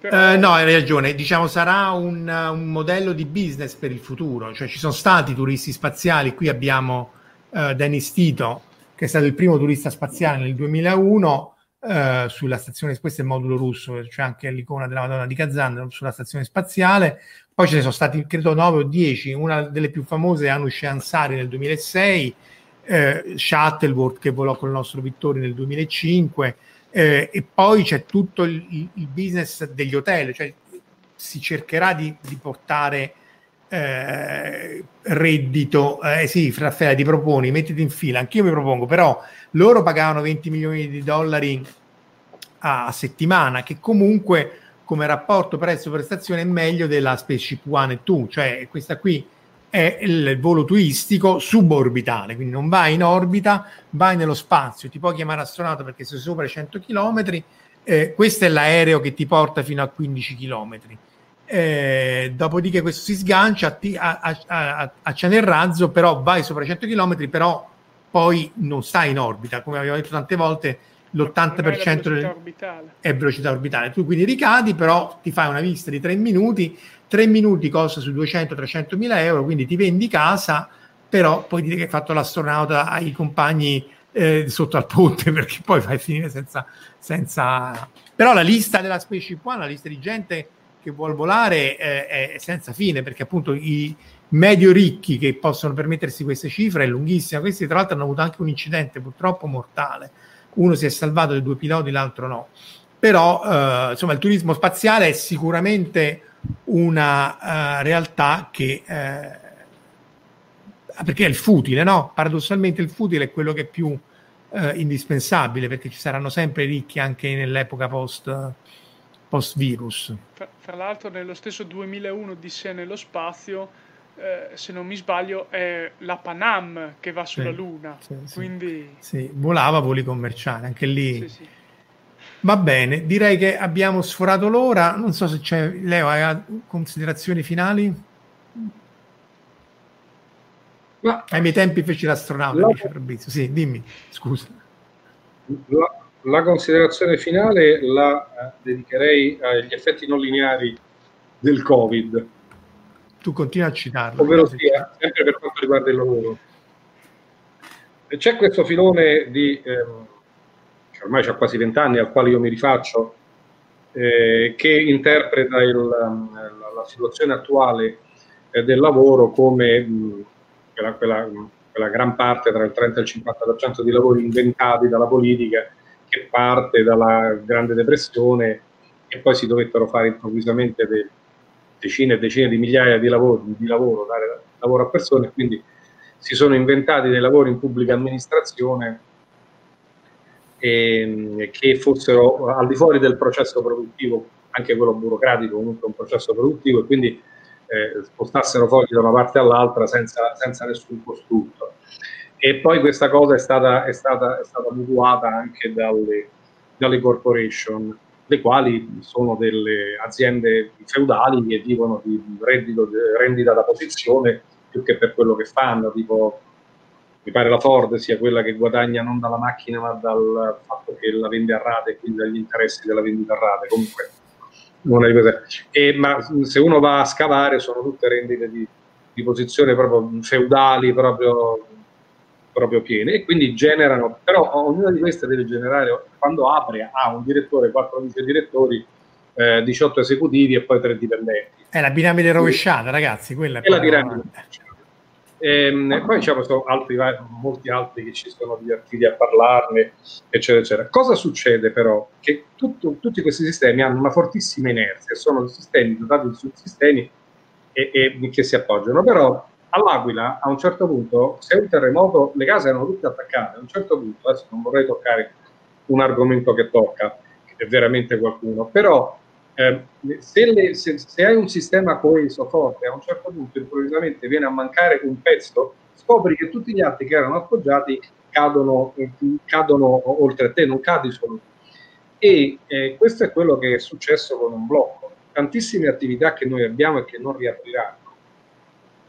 Però... Eh, no, hai ragione, diciamo sarà un, un, modello di business per il futuro, cioè ci sono stati turisti spaziali, qui abbiamo uh, Dennis Tito, che è stato il primo turista spaziale nel 2001 uh, sulla stazione, questo è il modulo russo, c'è anche l'icona della Madonna di Kazan sulla stazione spaziale, poi ce ne sono stati credo 9 o 10, una delle più famose è Anush Ansari nel 2006, eh, Shuttleworth che volò con il nostro Vittorio nel 2005 eh, e poi c'è tutto il, il, business degli hotel, cioè si cercherà di, di portare eh, reddito, eh sì, Raffaele ti proponi, mettiti in fila, anch'io mi propongo, però loro pagavano 20 milioni di dollari a, a settimana, che comunque come rapporto prezzo-prestazione è meglio della Spaceship One e 2, cioè questa qui è il volo turistico suborbitale, quindi non vai in orbita, vai nello spazio, ti puoi chiamare astronauta perché sei sopra i 100 km, eh, questo è l'aereo che ti porta fino a 15 km. Eh, dopodiché questo si sgancia, ti, a, a, a, acciana il razzo, però vai sopra i 100 km, però poi non stai in orbita, come abbiamo detto tante volte, l'80% è velocità, è velocità orbitale. Tu quindi ricadi, però ti fai una vista di 3 minuti 3 minuti costa su 200-300 mila euro, quindi ti vendi casa, però poi dire che hai fatto l'astronauta ai compagni eh, sotto al ponte perché poi fai finire senza, senza... Però la lista della Spaceship One, la lista di gente che vuole volare eh, è senza fine perché appunto i medio ricchi che possono permettersi queste cifre è lunghissima. Questi tra l'altro hanno avuto anche un incidente purtroppo mortale. Uno si è salvato dei due piloti, l'altro no. Però eh, insomma il turismo spaziale è sicuramente una uh, realtà che uh, perché è il futile, no? Paradossalmente il futile è quello che è più uh, indispensabile perché ci saranno sempre ricchi anche nell'epoca post, virus. Tra, l'altro, nello stesso 2001 di sé nello spazio, eh, se non mi sbaglio, è la Panam che va sulla sì, Luna. Sì, quindi... sì. volava voli commerciali, anche lì. Va bene, direi che abbiamo sforato l'ora. Non so se c'è Leo, hai considerazioni finali? Ma ai miei tempi feci l'astronauta, la... dice Fabrizio. Sì, dimmi, scusa. La, la considerazione finale la eh, dedicherei agli effetti non lineari del Covid. Tu continui a citarlo. Ovvero sia, sempre per quanto riguarda il lavoro. C'è questo filone di, ehm, che ormai ha quasi vent'anni, al quale io mi rifaccio, eh, che interpreta il, la, la, situazione attuale eh, del lavoro come mh, quella, quella, quella, gran parte, tra il 30 e il 50% di lavori inventati dalla politica, che parte dalla Grande Depressione e poi si dovettero fare improvvisamente dei, decine e decine di migliaia di lavori, di lavoro, dare lavoro a persone, quindi si sono inventati dei lavori in pubblica amministrazione eh, che fossero al di fuori del processo produttivo, anche quello burocratico, comunque un processo produttivo, e quindi eh, spostassero fogli da una parte all'altra senza, senza, nessun costrutto. E poi questa cosa è stata, è stata, è stata mutuata anche dalle, dalle corporation le quali sono delle aziende feudali che vivono di reddito, rendita da posizione più che per quello che fanno, tipo mi pare la Ford sia quella che guadagna non dalla macchina ma dal fatto che la vende a rate quindi dagli interessi della vendita a rate. Comunque, non è e, ma se uno va a scavare sono tutte rendite di, di posizione proprio feudali, proprio proprio piene e quindi generano, però ognuna di queste deve generare, quando apre ha un direttore, quattro vice direttori, eh, 18 esecutivi e poi tre dipendenti. È la piramide rovesciata, ragazzi, quella è, è la piramide. E, ehm, poi diciamo, sono altri, molti altri che ci sono divertiti a parlarne, eccetera, eccetera. Cosa succede però? Che tutto, tutti questi sistemi hanno una fortissima inerzia, sono sistemi dotati di sistemi e, e, che si appoggiano, però all'Aquila a un certo punto, se un terremoto, le case erano tutte attaccate, a un certo punto, adesso non vorrei toccare un argomento che tocca, che è veramente qualcuno, però eh, se, le, se, se, hai un sistema coeso forte, a un certo punto improvvisamente viene a mancare un pezzo, scopri che tutti gli altri che erano appoggiati cadono, cadono oltre a te, non cadi solo tu. E eh, questo è quello che è successo con un blocco. Tantissime attività che noi abbiamo e che non riapriranno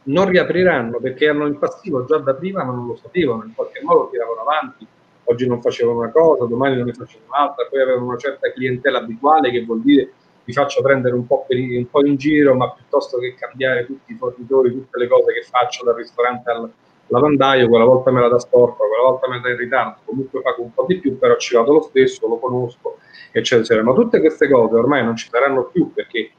non riapriranno perché hanno il passivo già da prima ma non lo sapevano, in qualche modo tiravano avanti, oggi non facevano una cosa, domani non ne facevano un'altra, poi avevano una certa clientela abituale che vuol dire vi faccio prendere un po, per, un po' in giro, ma piuttosto che cambiare tutti i fornitori, tutte le cose che faccio dal ristorante al lavandaio, quella volta me la da sporca, quella volta me la da in ritardo, comunque pago un po' di più, però ci vado lo stesso, lo conosco, eccetera, eccetera. Ma tutte queste cose ormai non ci saranno più perché,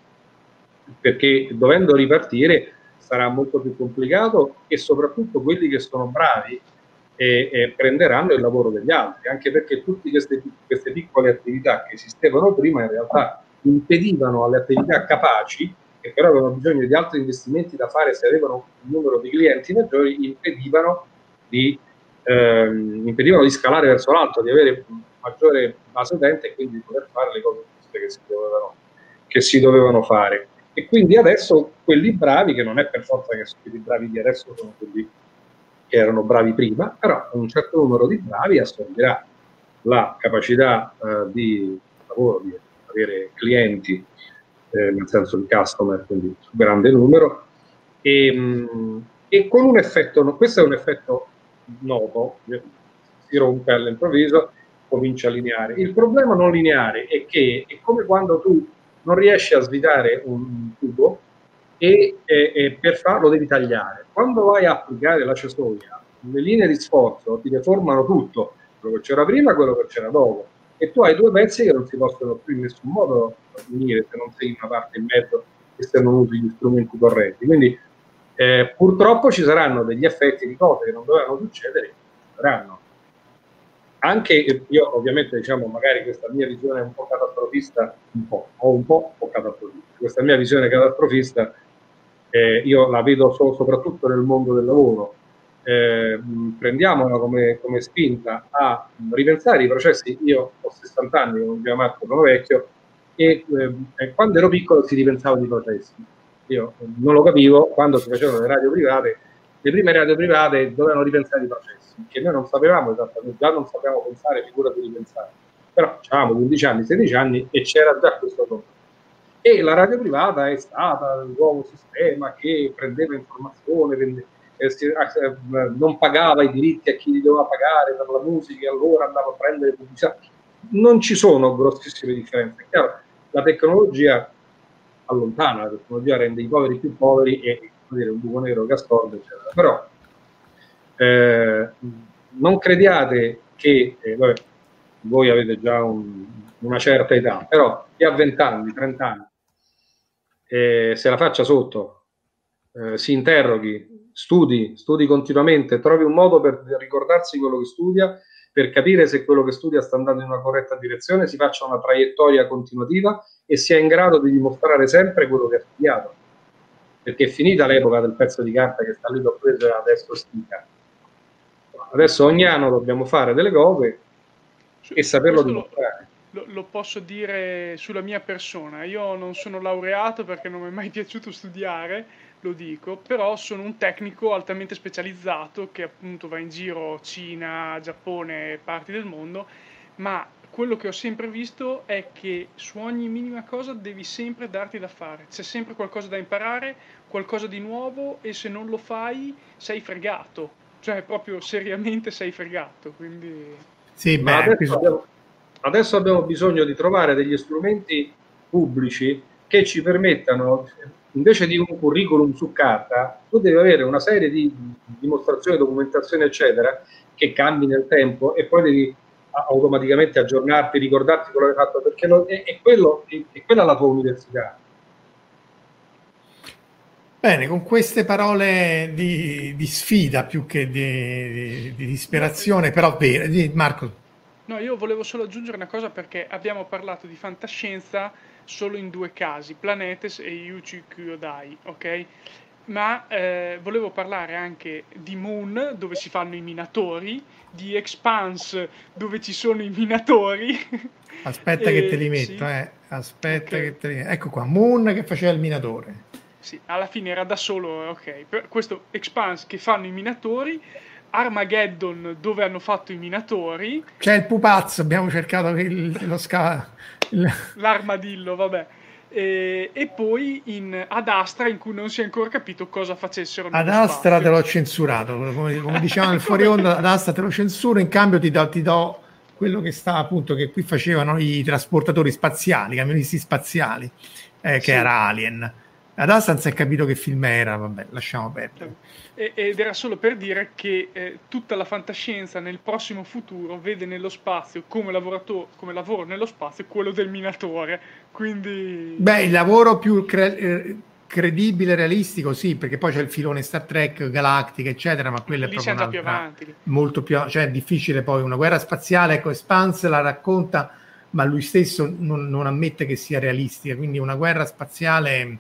perché dovendo ripartire sarà molto più complicato e soprattutto quelli che sono bravi e, e prenderanno il lavoro degli altri, anche perché tutte queste, queste piccole attività che esistevano prima in realtà impedivano alle attività capaci che però avevano bisogno di altri investimenti da fare se avevano un numero di clienti maggiori, impedivano di, ehm, impedivano di scalare verso l'alto, di avere maggiore base utente e quindi di poter fare le cose che si dovevano, che si dovevano fare. E quindi adesso quelli bravi, che non è per forza che quelli bravi di adesso sono quelli che erano bravi prima, però un certo numero di bravi assorbirà la capacità eh, di lavoro, di avere clienti, eh, nel senso di customer, quindi un grande numero, e, mh, e, con un effetto, questo è un effetto noto, si rompe all'improvviso, comincia a lineare. Il problema non lineare è che è come quando tu non riesci a svitare un tubo e, e, e, per farlo devi tagliare. Quando vai a applicare la cesoia, le linee di sforzo ti deformano tutto, quello che c'era prima e quello che c'era dopo, e tu hai due pezzi che non si possono più in nessun modo unire se non sei in una parte in mezzo e se non usi gli strumenti corretti. Quindi eh, purtroppo ci saranno degli effetti di cose che non dovevano succedere, ci saranno anche io ovviamente diciamo magari questa mia visione è un po' catastrofista, un po', o un po', po catastrofista. Questa mia visione catastrofista eh, io la vedo so, soprattutto nel mondo del lavoro. Eh, prendiamola come, come, spinta a ripensare i processi. Io ho 60 anni, come diceva Marco, sono vecchio, e eh, quando ero piccolo si ripensava di processi. Io non lo capivo quando si facevano le radio private, le prime radio private dovevano ripensare i processi che noi non sapevamo esattamente, già non sappiamo pensare, figura di ripensare. però avevamo 15 anni, 16 anni e c'era già questo problema. E la radio privata è stata il nuovo sistema che prendeva informazione, prende, eh, eh, non pagava i diritti a chi li doveva pagare per la musica allora andava a prendere pubblicità. Non ci sono grossissime differenze. Chiaro, la tecnologia allontana, la tecnologia rende i poveri più poveri e dire, un buco nero ascolta, eccetera. Però eh, non crediate che, eh, vabbè, voi avete già un, una certa età, però chi ha 20 anni, 30 anni, eh, se la faccia sotto, eh, si interroghi, studi, studi continuamente, trovi un modo per ricordarsi quello che studia, per capire se quello che studia sta andando in una corretta direzione, si faccia una traiettoria continuativa e sia in grado di dimostrare sempre quello che ha studiato. Perché è finita l'epoca del pezzo di carta che sta lì, l'ho preso e adesso stica. Adesso ogni anno dobbiamo fare delle cose e saperlo dimostrare. Lo, lo, posso dire sulla mia persona. Io non sono laureato perché non mi è mai piaciuto studiare, lo dico, però sono un tecnico altamente specializzato che appunto va in giro Cina, Giappone, parti del mondo, ma quello che ho sempre visto è che su ogni minima cosa devi sempre darti da fare, c'è sempre qualcosa da imparare, qualcosa di nuovo e se non lo fai sei fregato, cioè proprio seriamente sei fregato, quindi... Sì, beh, adesso, abbiamo, adesso abbiamo bisogno di trovare degli strumenti pubblici che ci permettano, invece di un curriculum su carta, tu devi avere una serie di dimostrazioni, documentazioni, eccetera, che cambi nel tempo e poi devi automaticamente aggiornarti, ricordarti quello che hai fatto, perché lo, è, è, quello, è, è quella la tua università. Bene, con queste parole di, di sfida più che di, di, di disperazione, però vero, Marco. No, io volevo solo aggiungere una cosa perché abbiamo parlato di fantascienza solo in due casi, Planetes e Yuchi Kyodai, ok? Ma eh, volevo parlare anche di Moon, dove si fanno i minatori, di Expanse, dove ci sono i minatori. Aspetta e, che te li metto, sì. eh. Aspetta okay. che te li metto. Ecco qua, Moon che faceva il minatore. Sì, alla fine era da solo, ok. Per questo Expanse che fanno i minatori, Armageddon dove hanno fatto i minatori. C'è il pupazzo, abbiamo cercato il, lo. Il... L'armadillo, vabbè. E, e, poi in, ad Astra in cui non si è ancora capito cosa facessero ad Astra te l'ho censurato come, come dicevamo nel fuori onda ad Astra te lo censuro in cambio ti do, ti do quello che sta appunto che qui facevano i trasportatori spaziali i camionisti spaziali eh, che sì. era Alien ad Astra non si è capito che film era, vabbè, lasciamo perdere. Ed era solo per dire che eh, tutta la fantascienza nel prossimo futuro vede nello spazio come, come lavoro nello spazio quello del minatore. Quindi... Beh, il lavoro più cre- eh, credibile, realistico, sì, perché poi c'è il filone Star Trek, Galactica, eccetera, ma quello Lì è proprio più avanti. molto più, cioè è difficile poi una guerra spaziale, ecco, Spance la racconta, ma lui stesso non, non ammette che sia realistica, quindi una guerra spaziale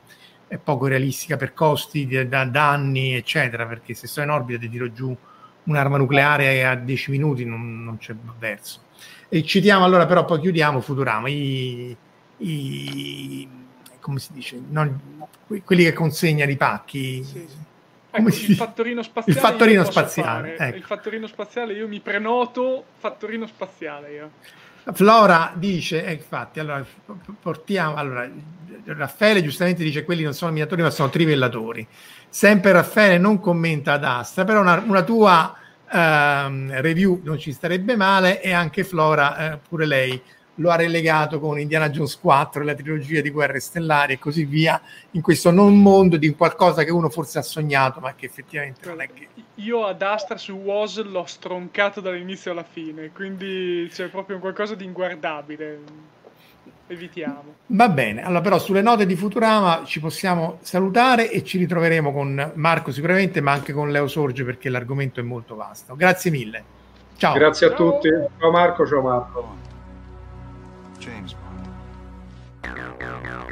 è poco realistica per costi, da, danni, eccetera, perché se sto in orbita ti tiro giù un'arma nucleare a 10 minuti non, non c'è verso. E citiamo allora, però poi chiudiamo Futurama, i, i come si dice, non, quelli che consegnano i pacchi. Sì, sì. Ecco, il fattorino spaziale. Il fattorino spaziale, ecco. il fattorino spaziale, io mi prenoto fattorino spaziale. Io. Flora dice, eh, infatti, allora portiamo, allora, Raffaele giustamente dice quelli non sono minatori ma sono trivellatori. Sempre Raffaele non commenta ad Astra, però una, una tua ehm, review non ci starebbe male e anche Flora, eh, pure lei, lo ha relegato con Indiana Jones 4 la trilogia di Guerre Stellari e così via, in questo non mondo di qualcosa che uno forse ha sognato, ma che effettivamente non è che... Io ad Astra su Was l'ho stroncato dall'inizio alla fine, quindi c'è proprio qualcosa di inguardabile. Evitiamo. Va bene, allora però sulle note di Futurama ci possiamo salutare e ci ritroveremo con Marco sicuramente, ma anche con Leo Sorge perché l'argomento è molto vasto. Grazie mille. Ciao. Grazie a ciao. tutti. Ciao Marco, ciao Marco. James Fantascientificast,